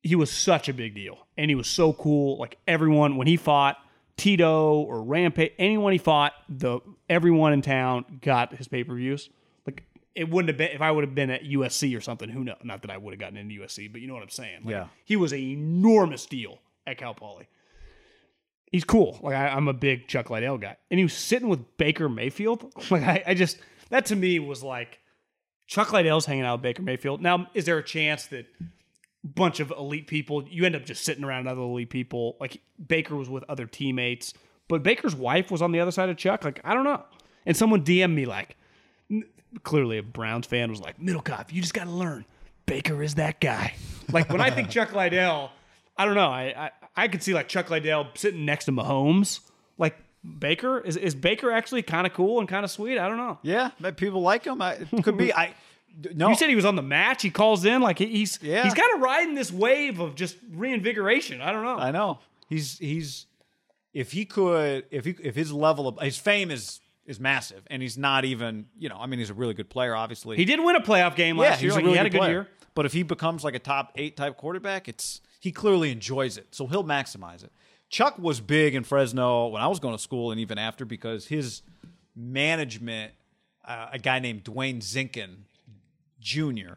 He was such a big deal, and he was so cool. Like everyone, when he fought Tito or Rampage, anyone he fought, the everyone in town got his pay per views. Like it wouldn't have been if I would have been at USC or something. Who knows? Not that I would have gotten into USC, but you know what I'm saying. Like, Yeah. he was an enormous deal at Cal Poly. He's cool. Like I, I'm a big Chuck Liddell guy, and he was sitting with Baker Mayfield. Like I, I just that to me was like Chuck Liddell's hanging out with Baker Mayfield. Now, is there a chance that bunch of elite people you end up just sitting around other elite people? Like Baker was with other teammates, but Baker's wife was on the other side of Chuck. Like I don't know. And someone DM'd me like, clearly a Browns fan was like, Middlecoff, you just got to learn. Baker is that guy. Like when I think Chuck Liddell, I don't know. I, I I could see like Chuck Liddell sitting next to Mahomes. Like Baker is is Baker actually kind of cool and kind of sweet? I don't know. Yeah, people like him. I, could be. I no. You said he was on the match. He calls in like he's Yeah. he's got to ride in this wave of just reinvigoration. I don't know. I know. He's he's if he could if he if his level of his fame is is massive and he's not even you know I mean he's a really good player obviously he did win a playoff game yeah last year. he's Like, really he had a good, good player. year. but if he becomes like a top eight type quarterback it's he clearly enjoys it so he'll maximize it. Chuck was big in Fresno when I was going to school and even after because his management uh, a guy named Dwayne Zinkin Jr.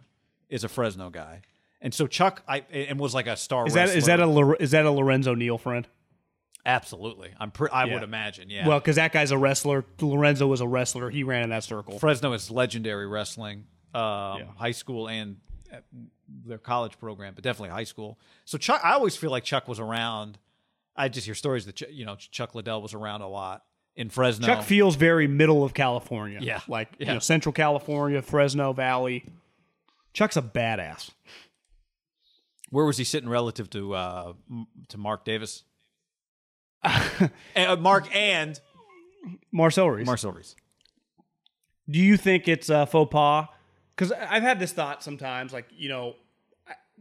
is a Fresno guy. And so Chuck, I and was like a star. Is that is that wrestler. a is that a Lorenzo Neal friend? Absolutely. I'm. Pre- I Yeah. would imagine. Yeah. Well, because that guy's a wrestler. Lorenzo was a wrestler. He ran in that circle. Fresno is legendary wrestling, um, Yeah. high school and uh, their college program, but definitely high school. So Chuck, I always feel like Chuck was around. I just hear stories that you know Chuck Liddell was around a lot in Fresno. Chuck feels very middle of California. Yeah. Like, Yeah. you know, Central California, Fresno Valley. Chuck's a badass. Where was he sitting relative to uh, to Mark Davis? uh, Mark and Marcel Reese. Marcel Reese. Do you think it's a faux pas? Because I've had this thought sometimes, like you know,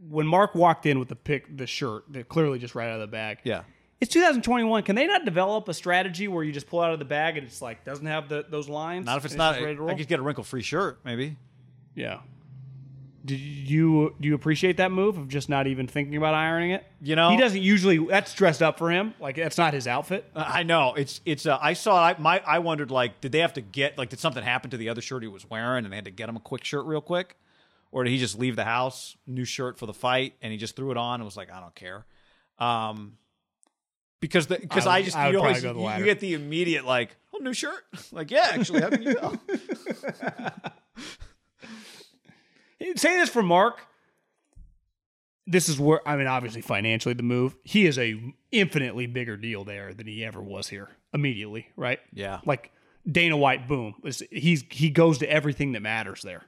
when Mark walked in with the pick, the shirt, that clearly just right out of the bag. Yeah. It's 2021. Can they not develop a strategy where you just pull out of the bag and it's like doesn't have the those lines? Not if it's not. ready to roll? I could get a wrinkle free shirt, maybe. yeah. Do you do you appreciate that move of just not even thinking about ironing it? You know- he doesn't usually. That's dressed up for him. Like that's not his outfit. I know it's it's. Uh, I saw. I my I wondered like, did they have to get like, did something happen to the other shirt he was wearing, and they had to get him a quick shirt real quick, or did he just leave the house, new shirt for the fight, and he just threw it on and was like, I don't care, um, because the because I I, just I you always probably go the you, you get the immediate like, oh, new shirt, like yeah, actually, how can you go? Say this for Mark. This is where I mean, obviously financially, the move he is a infinitely bigger deal there than he ever was here. Immediately, right? Yeah. Like Dana White, boom. He's he goes to everything that matters there.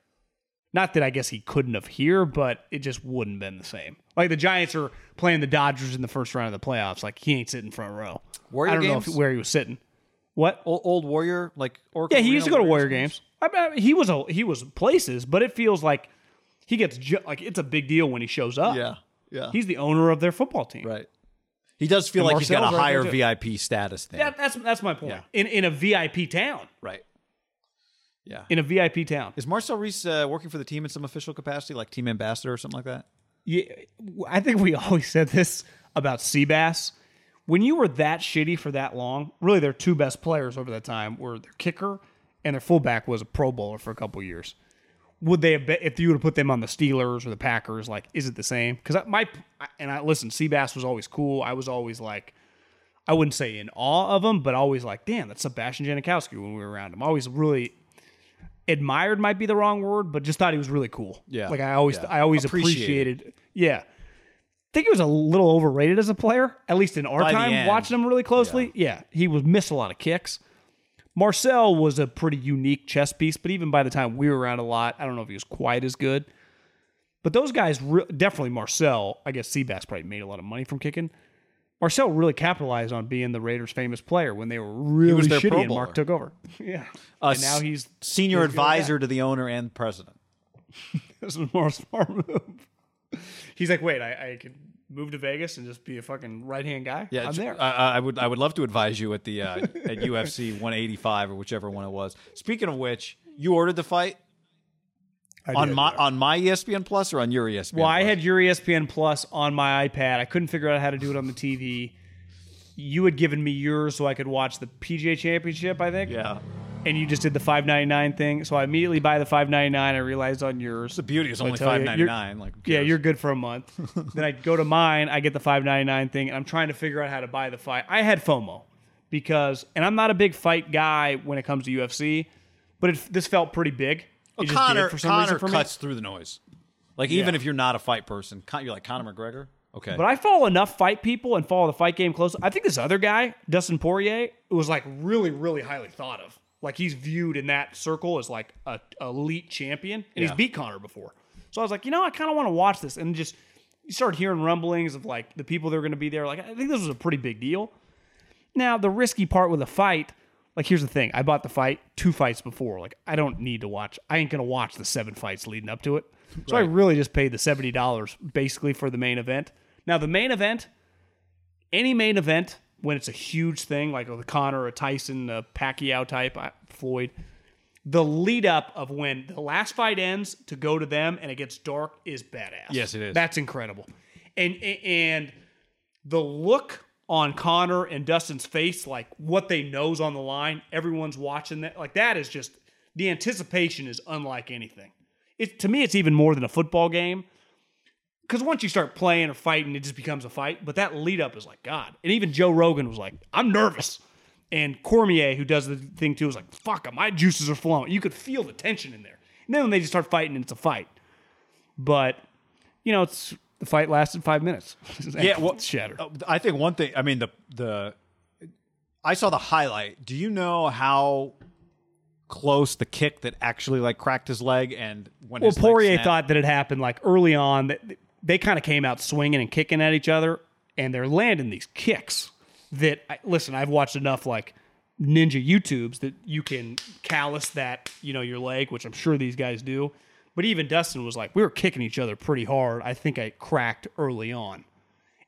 Not that I guess he couldn't have here, but it just wouldn't have been the same. Like the Giants are playing the Dodgers in the first round of the playoffs. Like he ain't sitting front row. Warrior I don't games? know if, where he was sitting. What? old, old warrior like Oracle Yeah, he used to go to Warrior Warriors games. I mean, he was a he was places, but it feels like he gets ju- like it's a big deal when he shows up. Yeah, yeah, He's the owner of their football team. right. He does feel And like he's got a right higher VIP status than That, that's that's my point. Yeah. In in a VIP town, right. Yeah. in a VIP town. Is Marcel Reese uh, working for the team in some official capacity, like team ambassador or something like that? Yeah, I think we always said this about Seabass. When you were that shitty for that long, really their two best players over that time were their kicker and their fullback was a Pro Bowler for a couple years. Would they have been, if you would have put them on the Steelers or the Packers? Like, is it the same? Because my and I listen, Seabass was always cool. I was always like, I wouldn't say in awe of him, but always like, damn, that's Sebastian Janikowski when we were around him. Always really admired might be the wrong word, but just thought he was really cool. Yeah. like I always, Yeah. I always Appreciated. appreciated. Yeah, I think he was a little overrated as a player, at least in our By time watching him really closely. Yeah. he was missed a lot of kicks. Marcel was a pretty unique chess piece, but even by the time we were around a lot, I don't know if he was quite as good. But those guys, re- definitely Marcel. I guess Seabass probably made a lot of money from kicking. Marcel really capitalized on being the Raiders' famous player when they were really was their shitty and Mark took over. Yeah, Uh, and now he's senior he's good at advisor to the owner and president. This is more smart move. He's like, wait, I, I could move to Vegas and just be a fucking right hand guy. Yeah, I'm there. I, I would. I would love to advise you at the uh, at UFC 185 or whichever one it was. Speaking of which, you ordered the fight I on did, my yeah. on my ESPN Plus or on your ESPN. Well, I had your ESPN Plus on my iPad. I couldn't figure out how to do it on the TV. You had given me yours so I could watch the PGA Championship, I think. yeah. And you just did the five ninety nine thing. So I immediately buy the five ninety nine. I realized on yours. The beauty is only five ninety nine. Like Yeah, you're good for a month. then I go to mine, I get the 599 thing, and I'm trying to figure out how to buy the fight. I had FOMO because, and I'm not a big fight guy when it comes to UFC, but it, this felt pretty big. Well, did Connor Connor for me. cuts through the noise. Like even Yeah. if you're not a fight person, you're like Conor McGregor. Okay, But I follow enough fight people and follow the fight game close. I think this other guy, Dustin Poirier, was like really, really highly thought of. Like he's viewed in that circle as like a elite champion, and he's beat Connor before. So I was like, you know, I kind of want to watch this, and just you start hearing rumblings of like the people that are going to be there. Like I think this was a pretty big deal. Now the risky part with a fight, like here's the thing: I bought the fight two fights before. Like I don't need to watch. I ain't gonna watch the seven fights leading up to it. So I really just paid the seventy dollars basically for the main event. Now the main event, any main event when it's a huge thing like a Connor, a Tyson, a Pacquiao type, uh, Floyd, the lead up of when the last fight ends to go to them and it gets dark is badass. Yes, it is. That's incredible. And and the look on Connor and Dustin's face, like what they knows on the line, everyone's watching that. Like that is just the anticipation is unlike anything. It to me, it's even more than a football game. because once you start playing or fighting, it just becomes a fight. But that lead up is like God. And even Joe Rogan was like, I'm nervous. And Cormier, who does the thing too, was like, fuck, my juices are flowing. You could feel the tension in there. And then when they just start fighting, it's a fight. But, you know, it's the fight lasted five minutes. Yeah, well, It's shattered. Uh, I think one thing. I mean, the the I saw the highlight. Do you know how close the kick that actually like cracked his leg and when Well, Poirier thought that it happened like early on. That they kind of came out swinging and kicking at each other, and they're landing these kicks. That I- listen, I've watched enough like ninja YouTubes that you can callus that you know your leg, which I'm sure these guys do. But even Dustin was like, we were kicking each other pretty hard. I think I cracked early on,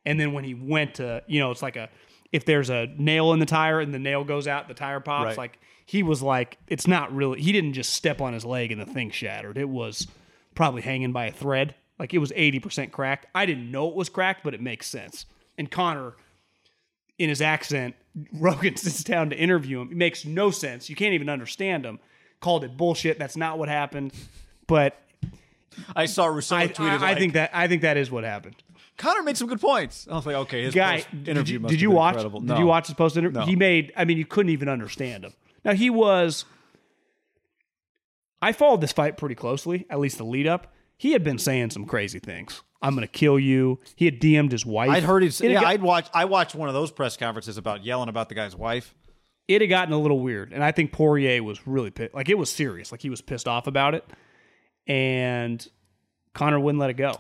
and then when he went to, you know, it's like a if there's a nail in the tire and the nail goes out, the tire pops. Right. Like he was like, it's not really. He didn't just step on his leg and the thing shattered. It was probably hanging by a thread. Like it was 80% cracked. I didn't know it was cracked, but it makes sense. And Connor, in his accent, Rogan sits down to interview him. It makes no sense. You can't even understand him. Called it bullshit. That's not what happened. But I saw Rousseau I, tweeted. I, I like, think that I think that is what happened. Connor made some good points. I was like, okay, his Guy, post- did did have you been watch? incredible. Did No. you watch his post interview? No. He made. I mean, you couldn't even understand him. Now he was. I followed this fight pretty closely, at least the lead up. He had been saying some crazy things. I'm going to kill you. He had DM'd his wife. I'd heard his. It Yeah, got- I'd watched. I watched one of those press conferences about yelling about the guy's wife. it had gotten a little weird, and I think Poirier was really pissed. Like it was serious. Like he was pissed off about it, and Connor wouldn't let it go.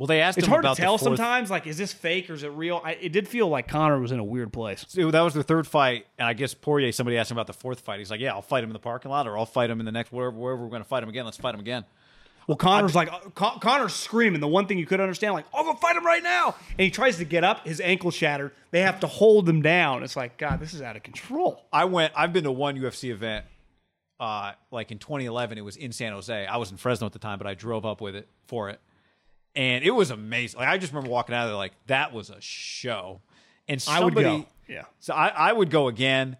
Well, they asked It's him hard to about the tell sometimes. Like, is this fake or is it real? I, it did feel like Connor was in a weird place. So that was the third fight, and I guess Poirier. Somebody asked him about the fourth fight. He's like, "Yeah, I'll fight him in the parking lot, or I'll fight him in the next wherever, wherever we're going to fight him again. Let's fight him again." Well, Connor's like uh, Con- Connor's screaming. The one thing you could understand, like, "I'll go fight him right now," and he tries to get up. His ankle shattered. They have to hold him down. It's like, God, this is out of control. I went. I've been to one UFC event, uh, like in 2011. It was in San Jose. I was in Fresno at the time, but I drove up with it for it, and it was amazing. Like I just remember walking out of there like that was a show, and I would go. Yeah. So I, I would go again.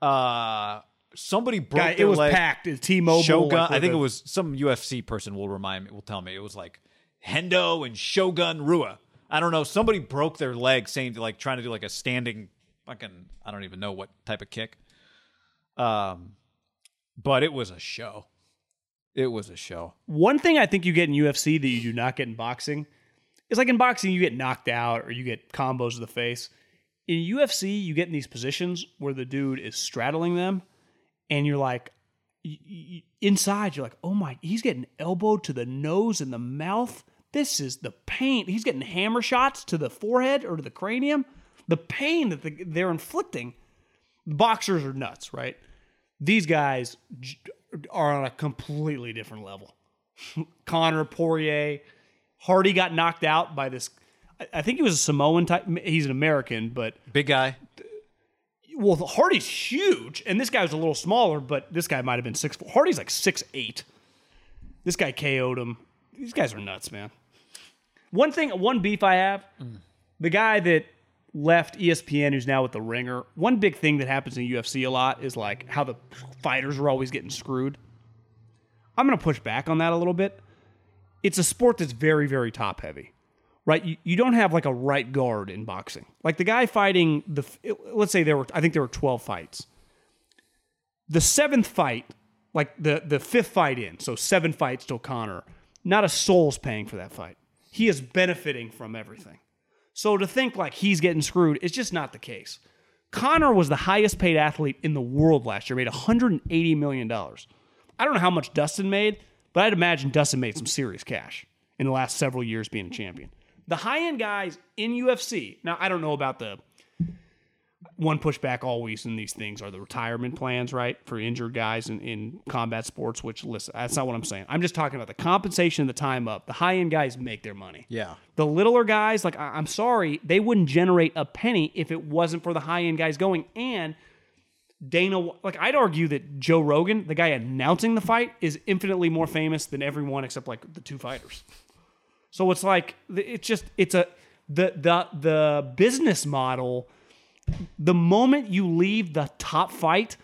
Uh, somebody broke Guy, it was leg. packed. T-Mobile. Shogun. like, I think with it was some UFC person will remind me. Will tell me it was like Hendo and Shogun Rua. I don't know. Somebody broke their leg, saying like trying to do like a standing fucking. I don't even know what type of kick. Um, but it was a show. It was a show. One thing I think you get in UFC that you do not get in boxing is like in boxing, you get knocked out or you get combos to the face. In UFC, you get in these positions where the dude is straddling them, and you're like, y- y- inside, you're like, oh my, he's getting elbowed to the nose and the mouth. This is the pain. He's getting hammer shots to the forehead or to the cranium. The pain that the, they're inflicting. Boxers are nuts, right? These guys are on a completely different level. Connor Poirier, Hardy got knocked out by this. I- think he was a Samoan type. He's an American, but Big guy. well, Hardy's huge, and this guy was a little smaller, but this guy might have been six. Hardy's like six eight. This guy KO'd him. These guys are nuts, man. One thing, one beef I have, mm. the guy that left ESPN, who's now with the Ringer. One big thing that happens in UFC a lot is like how the fighters are always getting screwed. I'm gonna push back on that a little bit. It's a sport that's very, very top heavy right? You, you don't have like a right guard in boxing. Like the guy fighting the, let's say there were, I think there were 12 fights. The seventh fight, like the, the fifth fight in, so seven fights till Connor, not a soul's paying for that fight. He is benefiting from everything. So to think like he's getting screwed is just not the case. Connor was the highest paid athlete in the world last year, made $180 million. I don't know how much Dustin made, but I'd imagine Dustin made some serious cash in the last several years being a champion. The high end guys in UFC, now I don't know about the one pushback always in these things are the retirement plans, right? For injured guys in, in combat sports, which listen, that's not what I'm saying. I'm just talking about the compensation the time up. The high end guys make their money. Yeah. The littler guys, like I- I'm sorry, they wouldn't generate a penny if it wasn't for the high end guys going. And Dana, like I'd argue that Joe Rogan, the guy announcing the fight, is infinitely more famous than everyone except like the two fighters. So it's like it's just it's a the the the business model. The moment you leave the top fight,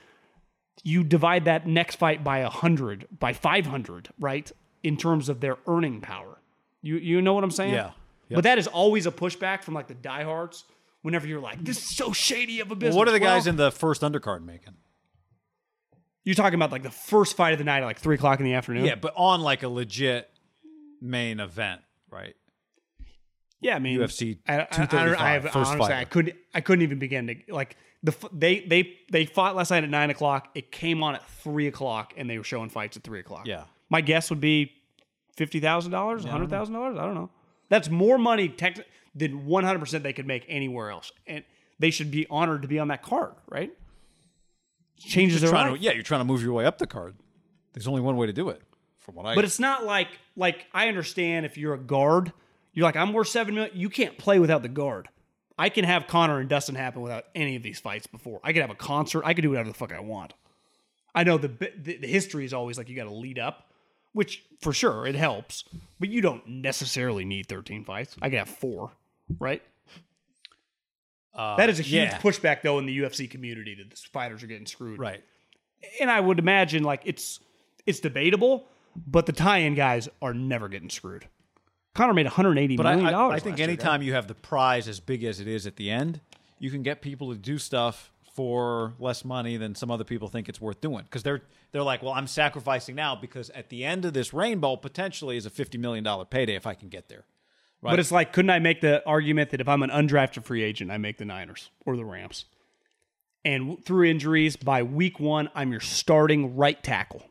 you divide that next fight by a hundred, by five hundred, right? In terms of their earning power. You you know what I'm saying? Yeah. Yep. But that is always a pushback from like the diehards. Whenever you're like, this is so shady of a business. what are the guys in the first undercard making? You're talking about like the first fight of the night at like three o'clock in the afternoon. Yeah, but on like a legit main event, right? Yeah, I mean UFC I, I, I, I have first honestly, fighter. I couldn't. I couldn't even begin to like the they they they fought last night at nine o'clock. It came on at three o'clock, and they were showing fights at three o'clock. Yeah. my guess would be fifty thousand dollars, hundred thousand dollars. I don't know. That's more money tech- than one hundred percent they could make anywhere else, and they should be honored to be on that card, right? Changes their life. to, yeah, you're trying to move your way up the card. There's only one way to do it, from what I. But it's not like like I understand if you're a guard, you're like I'm worth seven million. You can't play without the guard. I can have Connor and Dustin happen without any of these fights before. I could have a concert. I could do whatever the fuck I want. I know the the, the history is always like you got to lead up, which for sure it helps, but you don't necessarily need 13 fights. I could have four, right? uh, That is a huge yeah, pushback though in the UFC community that the fighters are getting screwed. right. and I would imagine like it's it's debatable, but the tie-in guys are never getting screwed. Connor made 180 But million I, I, dollars. I think anytime you have the prize as big as it is at the end, you can get people to do stuff for less money than some other people think it's worth doing because they're they're like, well, I'm sacrificing now because at the end of this rainbow potentially is a fifty million dollar payday if I can get there. But it's like, couldn't I make the argument that if I'm an undrafted free agent, I make the Niners or the Rams? And through injuries, by week one, I'm your starting right tackle.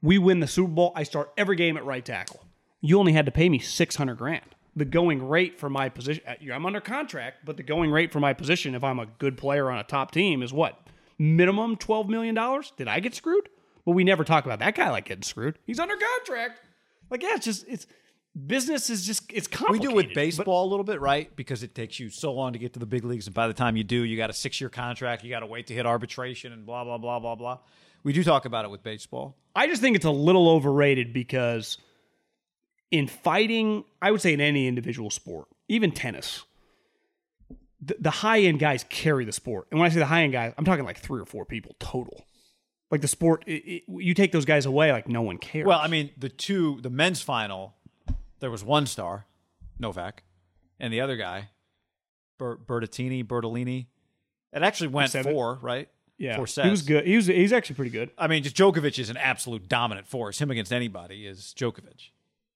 We win the Super Bowl. I start every game at right tackle. You only had to pay me 600 grand. The going rate for my position, uh, I'm under contract, but the going rate for my position, if I'm a good player on a top team, is what? Minimum $12 million? Did I get screwed? Well, we never talk about that guy like getting screwed. He's under contract. Like, yeah, it's just, it's, business is just, it's complicated. we do with but- baseball a little bit, right? Because it takes you so long to get to the big leagues, and by the time you do, you got a six year contract. You got to wait to hit arbitration and blah blah blah blah blah. We do talk about it with baseball. I just think it's a little overrated because in fighting, I would say in any individual sport, even tennis, the, the high end guys carry the sport. And when I say the high end guys, I'm talking like three or four people total. Like the sport, it, it, you take those guys away, like no one cares. Well, I mean, the two, the men's final, there was one star, Novak, and the other guy, Ber- Bertattini, Bertolini. It actually went four, right? yeah, four sets. he was good. He was he's actually pretty good. I mean, just Djokovic is an absolute dominant force. Him against anybody is Djokovic.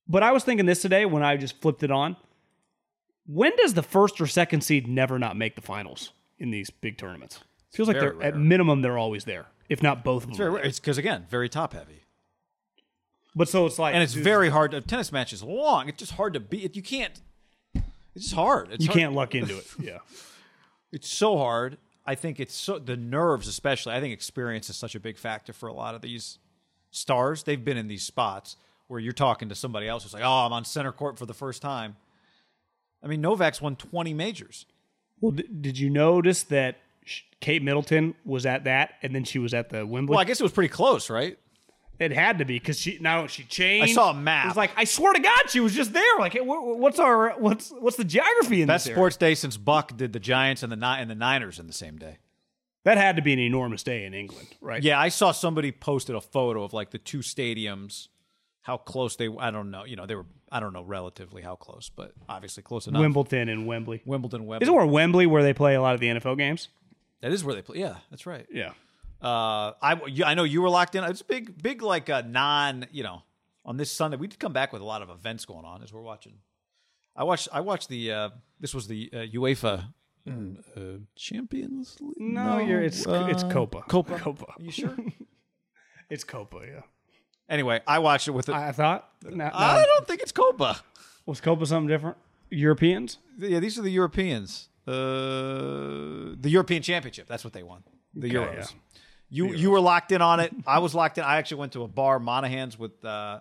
But I was thinking this today when I just flipped it on. When does the first or second seed never not make the finals in these big tournaments? It Feels like very they're at minimum they're always there, if not both of them. It's very are rare. there. It's because again, very top heavy, But so it's like, and it's dude, very hard. A tennis match is long. It's just hard to beat. You can't. It's just hard. It's you hard- can't luck into it. Yeah, It's so hard. I think it's so the nerves, especially. I think experience is such a big factor for a lot of these stars. They've been in these spots where you're talking to somebody else who's like, "Oh, I'm on center court for the first time." I mean, Novak's won 20 majors. Well, d- did you notice that Kate Middleton was at that, and then she was at the Wimbledon? Well, I guess it was pretty close, right? it had to be because she now she changed. I saw a map. It was like I swear to God, she was just there. Like, hey, wh- wh- what's our what's what's the geography in Best this? area? sports day since Buck did the Giants and the and the Niners in the same day. That had to be an enormous day in England, right? Yeah, I saw somebody posted a photo of like the two stadiums, how close they. I don't know. You know, they were. I don't know relatively how close, but obviously close enough. Wimbledon and Wembley. Wimbledon, Wembley. Isn't where Wembley where they play a lot of the NFL games? that is where they play. Yeah, that's right. Yeah. Uh, I you- I know you were locked in. It's big, big like a non. You know, on this Sunday we did come back with a lot of events going on as we're watching. I watched. I watched the. Uh, this was the uh, UEFA uh, Champions League. No, you're it's it's Copa. Copa. Copa. You sure? It's Copa. Yeah. Anyway, I watched it with. The, I, I thought. No, no. don't think it's Copa. Was Copa something different? Europeans? Yeah, these are the Europeans. Uh, the European Championship. That's what they won. The Euros. yeah. You you were locked in on it. I was locked in. I actually went to a bar, Monaghan's, with uh,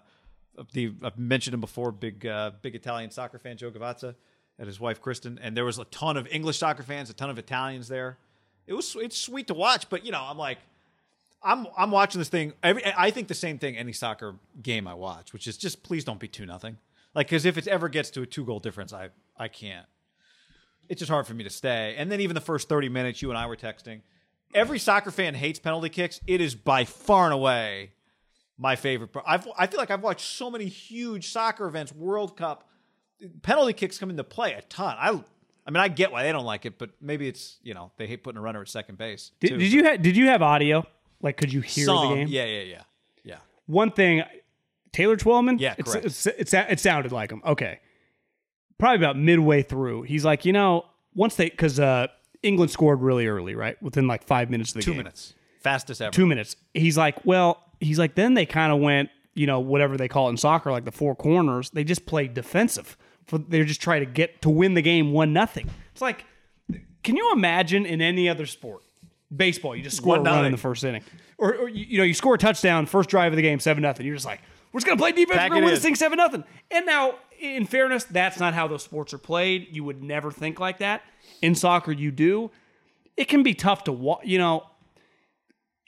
the I've mentioned him before. Big uh, big Italian soccer fan Joe Gavazza and his wife Kristen, and there was a ton of English soccer fans, a ton of Italians there. It was it's sweet to watch, but you know I'm like. I'm I'm watching this thing. Every, I think the same thing any soccer game I watch, which is just please don't be two nothing. Like because if it ever gets to a two goal difference, I I can't. It's just hard for me to stay. And then even the first thirty minutes, you and I were texting. Every soccer fan hates penalty kicks. It is by far and away my favorite. part. I've I feel like I've watched so many huge soccer events, World Cup, penalty kicks come into play a ton. I I mean, I get why they don't like it, but maybe it's you know they hate putting a runner at second base. Did, too. did you ha- did you have audio? Like, could you hear Some, the game? Yeah, yeah, yeah, yeah. One thing, Taylor Twellman. Yeah, it's, correct. It's, it's, it sounded like him. Okay, probably about midway through, he's like, you know, once they because uh, England scored really early, right, within like five minutes of the Two game. minutes, fastest ever. Two minutes. He's like, well, he's like, then they kind of went, you know, whatever they call it in soccer, like the four corners. They just played defensive. For they're just trying to get to win the game one nothing. It's like, can you imagine in any other sport, baseball, you just score a One run in the first inning, or, or you, you know, you score a touchdown, first drive of the game, seven nothing. You're just like, we're just gonna play defense, Pack we're gonna win in. this thing seven nothing. And now, in fairness, that's not how those sports are played. You would never think like that. In soccer, you do. It can be tough to watch. You know,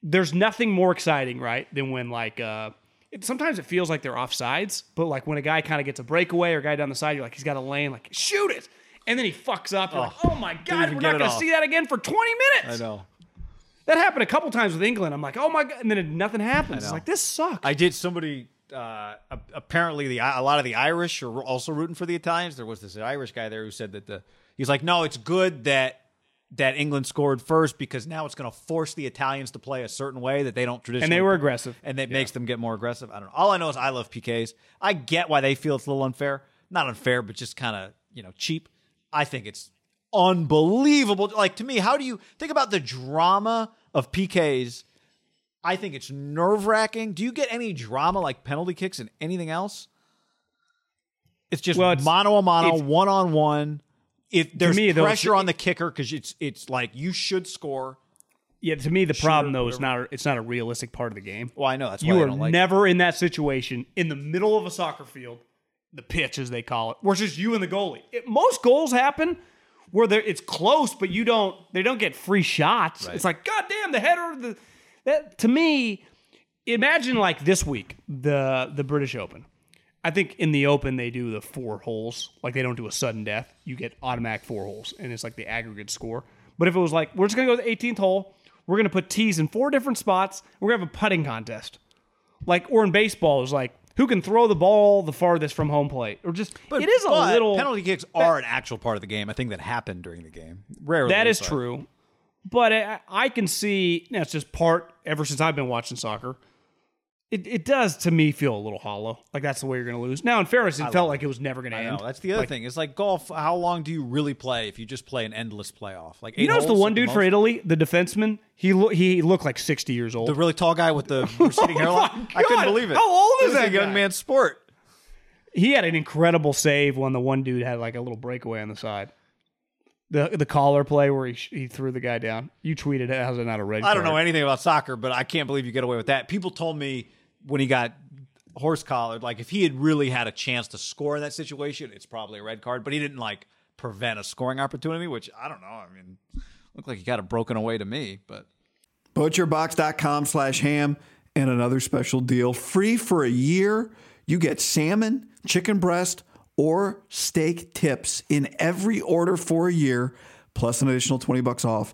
there's nothing more exciting, right, than when like uh it, sometimes it feels like they're offsides, but like when a guy kind of gets a breakaway or a guy down the side, you're like, he's got a lane, like shoot it, and then he fucks up. You're like, oh my god, we're not going to see that again for 20 minutes. I know. That happened a couple times with England. I'm like, oh my god, and then it, nothing happens. It's like this sucks. I did somebody. Uh, apparently, the a lot of the Irish are also rooting for the Italians. There was this Irish guy there who said that the he's like, no, it's good that that England scored first because now it's going to force the Italians to play a certain way that they don't traditionally. and they were aggressive. and it makes them get more aggressive. I don't know. All I know is I love PKs. I get why they feel it's a little unfair. Not unfair, but just kind of you know cheap. I think it's unbelievable. Like to me, how do you think about the drama of PKs? I think it's nerve wracking. Do you get any drama like penalty kicks and anything else? It's just Well, it's- mano a mano, one on one. If there's me, though, pressure on the kicker because it's it's like you should score. Yeah, to me, the problem though is not it's not a realistic part of the game. Well, I know that's why You are don't like it. never in that situation in the middle of a soccer field, the pitch as they call it, where it's just you and the goalie. It, most goals happen where it's close, but you don't they don't get free shots. It's like God damn the header. The that to me, imagine like this week the the British Open. I think in the Open they do the four holes, like they don't do a sudden death. You get automatic four holes, and it's like the aggregate score. But if it was like we're just gonna go to the 18th hole, we're gonna put tees in four different spots. We're gonna have a putting contest, like or in baseball is like who can throw the ball the farthest from home plate, or just but, it is a little penalty kicks are an actual part of the game. I think that happened during the game. Rarely. That is but- true. But I, I can see, you know, just part, ever since I've been watching soccer, it, it does to me feel a little hollow. Like that's the way you're going to lose. Now, in fairness, it felt like it was never going to end. know. That's the other thing. It's like golf. How long do you really play if you just play an endless playoff? Like You notice the one dude for? Italy, the defenseman, he, lo- he looked like 60 years old. the really tall guy with the oh receding hairline. I couldn't believe it. how old is that young man's sport? he had an incredible save when the one dude had like a little breakaway on the side. The the collar play where he, sh- he threw the guy down. You tweeted it. How's it not a red I don't card? know anything about soccer, but I can't believe you get away with that. People told me when he got horse collared, like if he had really had a chance to score in that situation, it's probably a red card. But he didn't like prevent a scoring opportunity, which I don't know. I mean, looked like he got it broken away to me, but butcherbox.com slash ham and another special deal free for a year you get salmon chicken breast or steak tips in every order for a year plus an additional 20 bucks off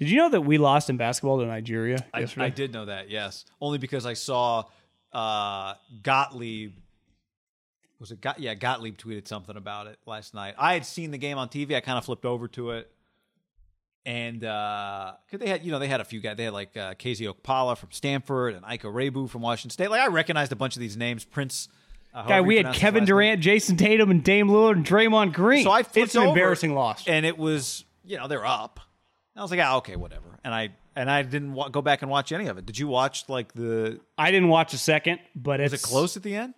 Did you know that we lost in basketball to Nigeria I, yesterday? I did know that, yes. Only because I saw uh, Gottlieb. Was it Got? Yeah, Gottlieb tweeted something about it last night. I had seen the game on TV. I kind of flipped over to it, and uh, 'cause they had, you know, they had a few guys. They had like uh, KZ Okpala from Stanford and Ike Iroegbu from Washington State. Like I recognized a bunch of these names. Prince. Uh, Guy, we had Kevin last name. Durant, Jayson Tatum, and Dame Lillard and Draymond Green. So I flipped it's an over, embarrassing loss. and it was you know they're up. I was like, ah, okay, whatever. And I and I didn't wa- go back and watch any of it. Did you watch like the? I didn't watch a second, but Was it's it close at the end?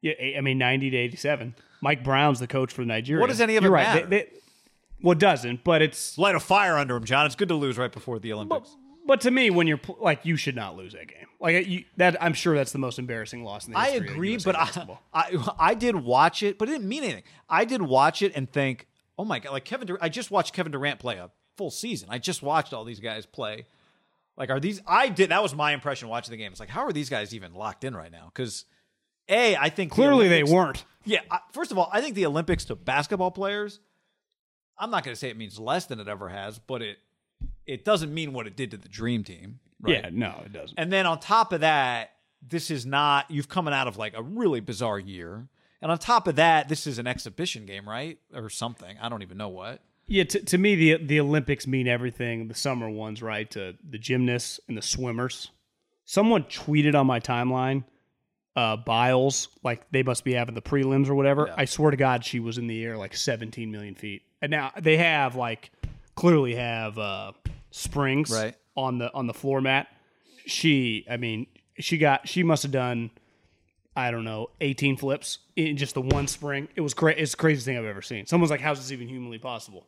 Yeah, I mean, ninety to eighty-seven. Mike Brown's the coach for Nigeria. What does any of You're it right. matter? They- they- well, it doesn't, but it's. Light a fire under him, John. It's good to lose right before the Olympics. But to me, when you're pl- like, you should not lose that game. Like you, that, I'm sure that's the most embarrassing loss in the I history. of agree, USA but I, basketball. I I did watch it, but it didn't mean anything. I did watch it and think, oh my god, like Kevin. Dur- I just watched Kevin Durant play a full season. I just watched all these guys play. Like, are these? I did. That was my impression watching the game. It's like, how are these guys even locked in right now? Because a, I think the clearly they weren't. Yeah. I, first of all, I think the Olympics to basketball players. I'm not going to say it means less than it ever has, but it it doesn't mean what it did to the dream team. Right? Yeah, no, it doesn't. And then on top of that, this is not you've coming out of like a really bizarre year. And on top of that, this is an exhibition game, right? Or something. I don't even know what. Yeah, to, to me, the the Olympics mean everything. The summer ones, right? To the gymnasts and the swimmers. Someone tweeted on my timeline, uh, Biles, like they must be having the prelims or whatever. I swear to God, she was in the air like 17 million feet. And now they have like clearly have uh, springs Right. on the on the floor mat. She, I mean, she got she must have done. I don't know, 18 flips in just the one spring. It was great. It's the craziest thing I've ever seen. Someone's like, how's this even humanly possible?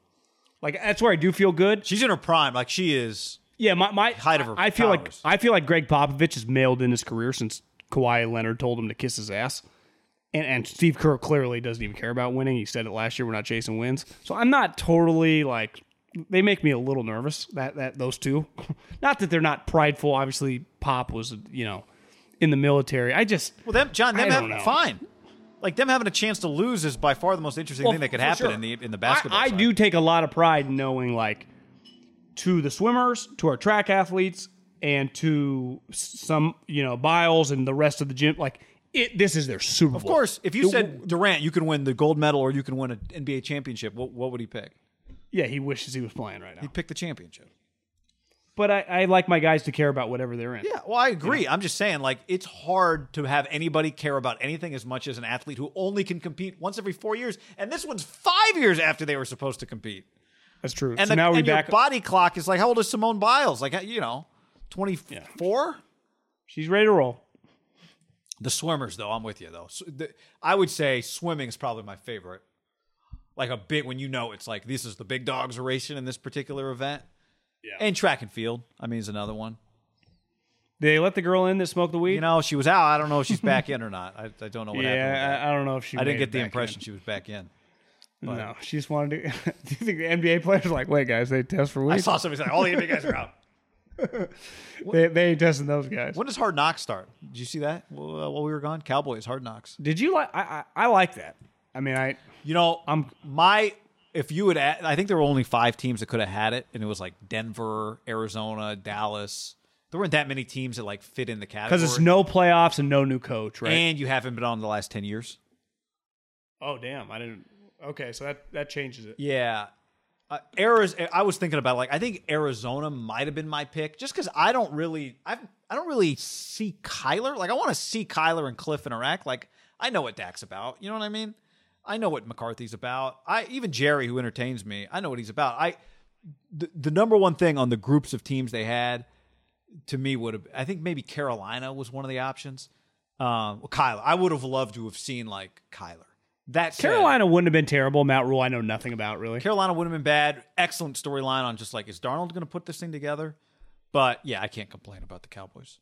Like, that's where I do feel good. She's in her prime. Like she is. Yeah, my, my Height of her I feel like. I feel like Gregg Popovich has mailed in his career since Kawhi Leonard told him to kiss his ass. And, and Steve Kerr clearly doesn't even care about winning. He said it last year. We're not chasing wins. So I'm not totally like they make me a little nervous that that those two. not that they're not prideful. Obviously, Pop was you know in the military. I just Well, them, John, them I don't know. fine. Like them having a chance to lose is by far the most interesting thing that could happen sure. in the in the basketball. I, I do take a lot of pride in knowing, like, to the swimmers, to our track athletes, and to some, you know, Biles and the rest of the gym. Like, it, this is their Super Bowl. Of course, if you It- said Durant, you can win the gold medal or you can win an NBA championship. What, what would he pick? yeah, he wishes he was playing right now. He'd pick the championship. But I, I like my guys to care about whatever they're in. Yeah, well, I agree. I'm just saying, like, it's hard to have anybody care about anything as much as an athlete who only can compete once every four years, and this one's five years after they were supposed to compete. That's true. And, so the, now we and your back. body clock is like, how old is Simone Biles? Like, you know, 24? She's ready to roll. The swimmers, though, I'm with you, though. S- the- I would say swimming is probably my favorite. Like a bit when you know it's like this is the big dogs racing in this particular event. Yeah. And track and field, I mean, is another one. They let the girl in that smoked the weed? You know, she was out. I don't know if she's back in or not. I, I don't know what happened. yeah, that. I, I don't know if she. I didn't made get it the back impression in. she was back in. But No, she just wanted to. do you think the NBA players are like, wait, guys, they test for weed? I saw somebody say, all the NBA guys are out. They, they ain't testing those guys. When does Hard Knocks start? Did you see that while uh, while we were gone? Cowboys Hard Knocks. Did you like? I, I I like that. I mean, I You know, I'm- my if you would, add, I think there were only five teams that could have had it, and it was like Denver, Arizona, Dallas. There weren't that many teams that like fit in the category because it's no playoffs and no new coach, right? and you haven't been on the last ten years. oh damn, I didn't. Okay, so that that changes it. Yeah. Uh, Arizona, I was thinking about like I think Arizona might have been my pick just because I don't really I I don't really see Kyler like I want to see Kyler and Kliff interact like I know what Dak's about you know what I mean I know what McCarthy's about I even Jerry who entertains me I know what he's about I the, the number one thing on the groups of teams they had to me would have I think maybe Carolina was one of the options um well, Kyler I would have loved to have seen like Kyler that said, Carolina wouldn't have been terrible. Matt Rhule, I know nothing about really. Carolina wouldn't have been bad. Excellent storyline on just like, is Darnold going to put this thing together? But yeah, I can't complain about the Cowboys.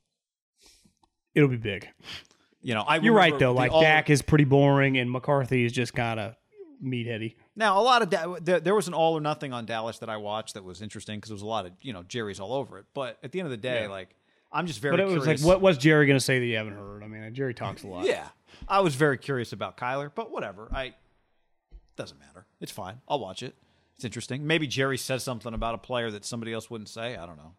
It'll be big. You know, I You're right though. Like all- Dak is pretty boring, and McCarthy is just kind of meatheady. Now, a lot of da- there, there was an all or nothing on Dallas that I watched that was interesting because there was a lot of you know Jerry's all over it. But at the end of the day, like I'm just very But it was like, what was Jerry going to say that you haven't heard? I mean, Jerry talks a lot. Yeah, I was very curious about Kyler, but whatever. I doesn't matter. It's fine. I'll watch it. It's interesting. Maybe Jerry says something about a player that somebody else wouldn't say. I don't know.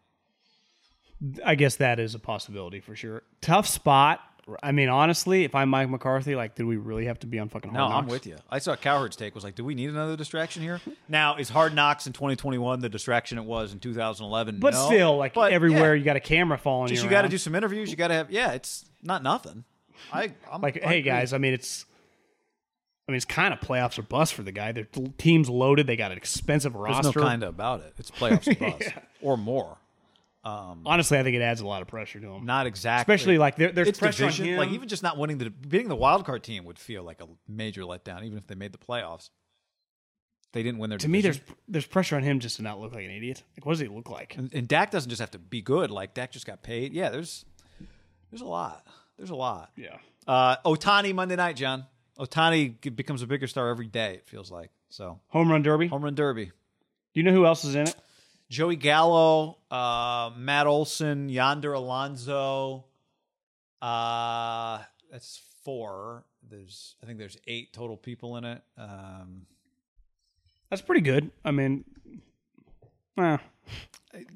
I guess that is a possibility for sure. Tough spot. I mean, honestly, if I'm Mike McCarthy, like, did we really have to be on fucking No, Hard I'm with you. I saw Cowherd's take was like, do we need another distraction here? Now, is Hard Knocks in 2021 the distraction it was in 2011? But No. still, like But, everywhere, yeah, you got a camera following just you. you got to around. do some interviews. You got to have yeah. It's not nothing. I I'm, like, I hey agree. guys, I mean, it's. I mean, it's kind of playoffs or bust for the guy. Their team's loaded. They got an expensive There's roster. no kind of about it. It's playoffs or bust or more. Honestly, I think it adds a lot of pressure to him. Not exactly. Especially like there, there's it's pressure division. on him. Like even just not winning the beating the wild card team would feel like a major letdown, even if they made the playoffs. They didn't win their. to me, there's there's pressure on him just to not look like an idiot. Like, what does he look like? and, and Dak doesn't just have to be good. Like Dak just got paid. Yeah, there's there's a lot. There's a lot. Yeah. Uh, Ohtani Monday night, John. Ohtani becomes a bigger star every day. It feels like so. Home run derby. Home run derby. Do you know who else is in it? Joey Gallo, uh, Matt Olson, Yonder Alonso. Uh, that's four. There's I think there's eight total people in it. Um, That's pretty good. I mean, eh.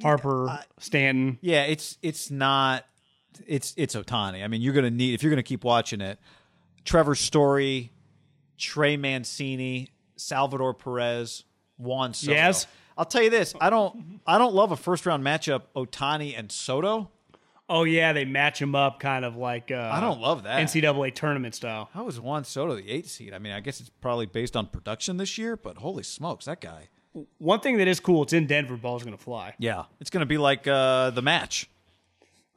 Harper, Stanton. yeah, it's it's not it's it's Ohtani. I mean, you're gonna need if you're gonna keep watching it. Trevor Story, Trey Mancini, Salvador Perez, Juan Soto. Yes. I'll tell you this. I don't I don't love a first round matchup Ohtani and Soto. Oh yeah, they match him up kind of like uh, I don't love that. NCAA tournament style. How is Juan Soto the eighth seed? I mean, I guess it's probably based on production this year, but holy smokes, that guy. One thing that is cool, it's in Denver. Ball's gonna fly. Yeah. It's going to be like uh, the match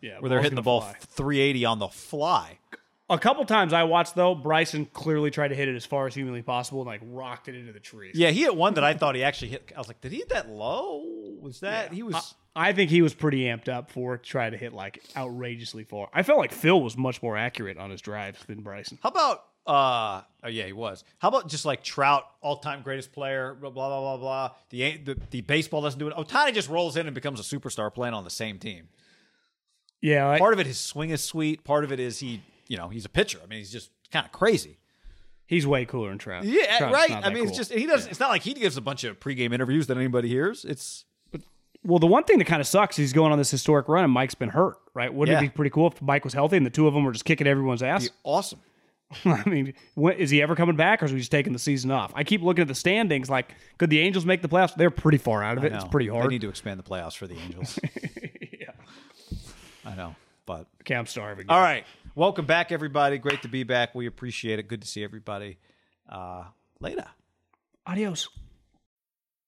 Yeah, where they're hitting the ball fly. 380 on the fly. A couple times I watched though, Bryson clearly tried to hit it as far as humanly possible and like rocked it into the trees. Yeah, he hit one that I thought he actually hit. I was like, did he hit that low? Was that he was? I think he was pretty amped up for trying to hit like outrageously far. I felt like Phil was much more accurate on his drives than Bryson. how about? uh Oh yeah, he was. How about just like Trout, all time greatest player? Blah blah blah blah blah. The, the the baseball doesn't do it. Ohtani just rolls in and becomes a superstar playing on the same team. Yeah, I, Part of it, his swing is sweet. Part of it is he, you know, he's a pitcher. I mean, he's just kind of crazy. he's way cooler than Trout. Yeah, Trout's right. I mean, it's just he does. It's not like he gives a bunch of pregame interviews that anybody hears. It's Well, the one thing that kind of sucks, he's going on this historic run, and Mike's been hurt. Right? Wouldn't Yeah. it be pretty cool if Mike was healthy and the two of them were just kicking everyone's ass? awesome. I mean, when, is he ever coming back, or is he just taking the season off? I keep looking at the standings. Like, could the Angels make the playoffs? They're pretty far out of it. It's pretty They hard. need to expand the playoffs for the Angels. yeah. I know, but Okay, I'm starving. all right. Welcome back, everybody. Great to be back. We appreciate it. Good to see everybody. Uh, later. Adios.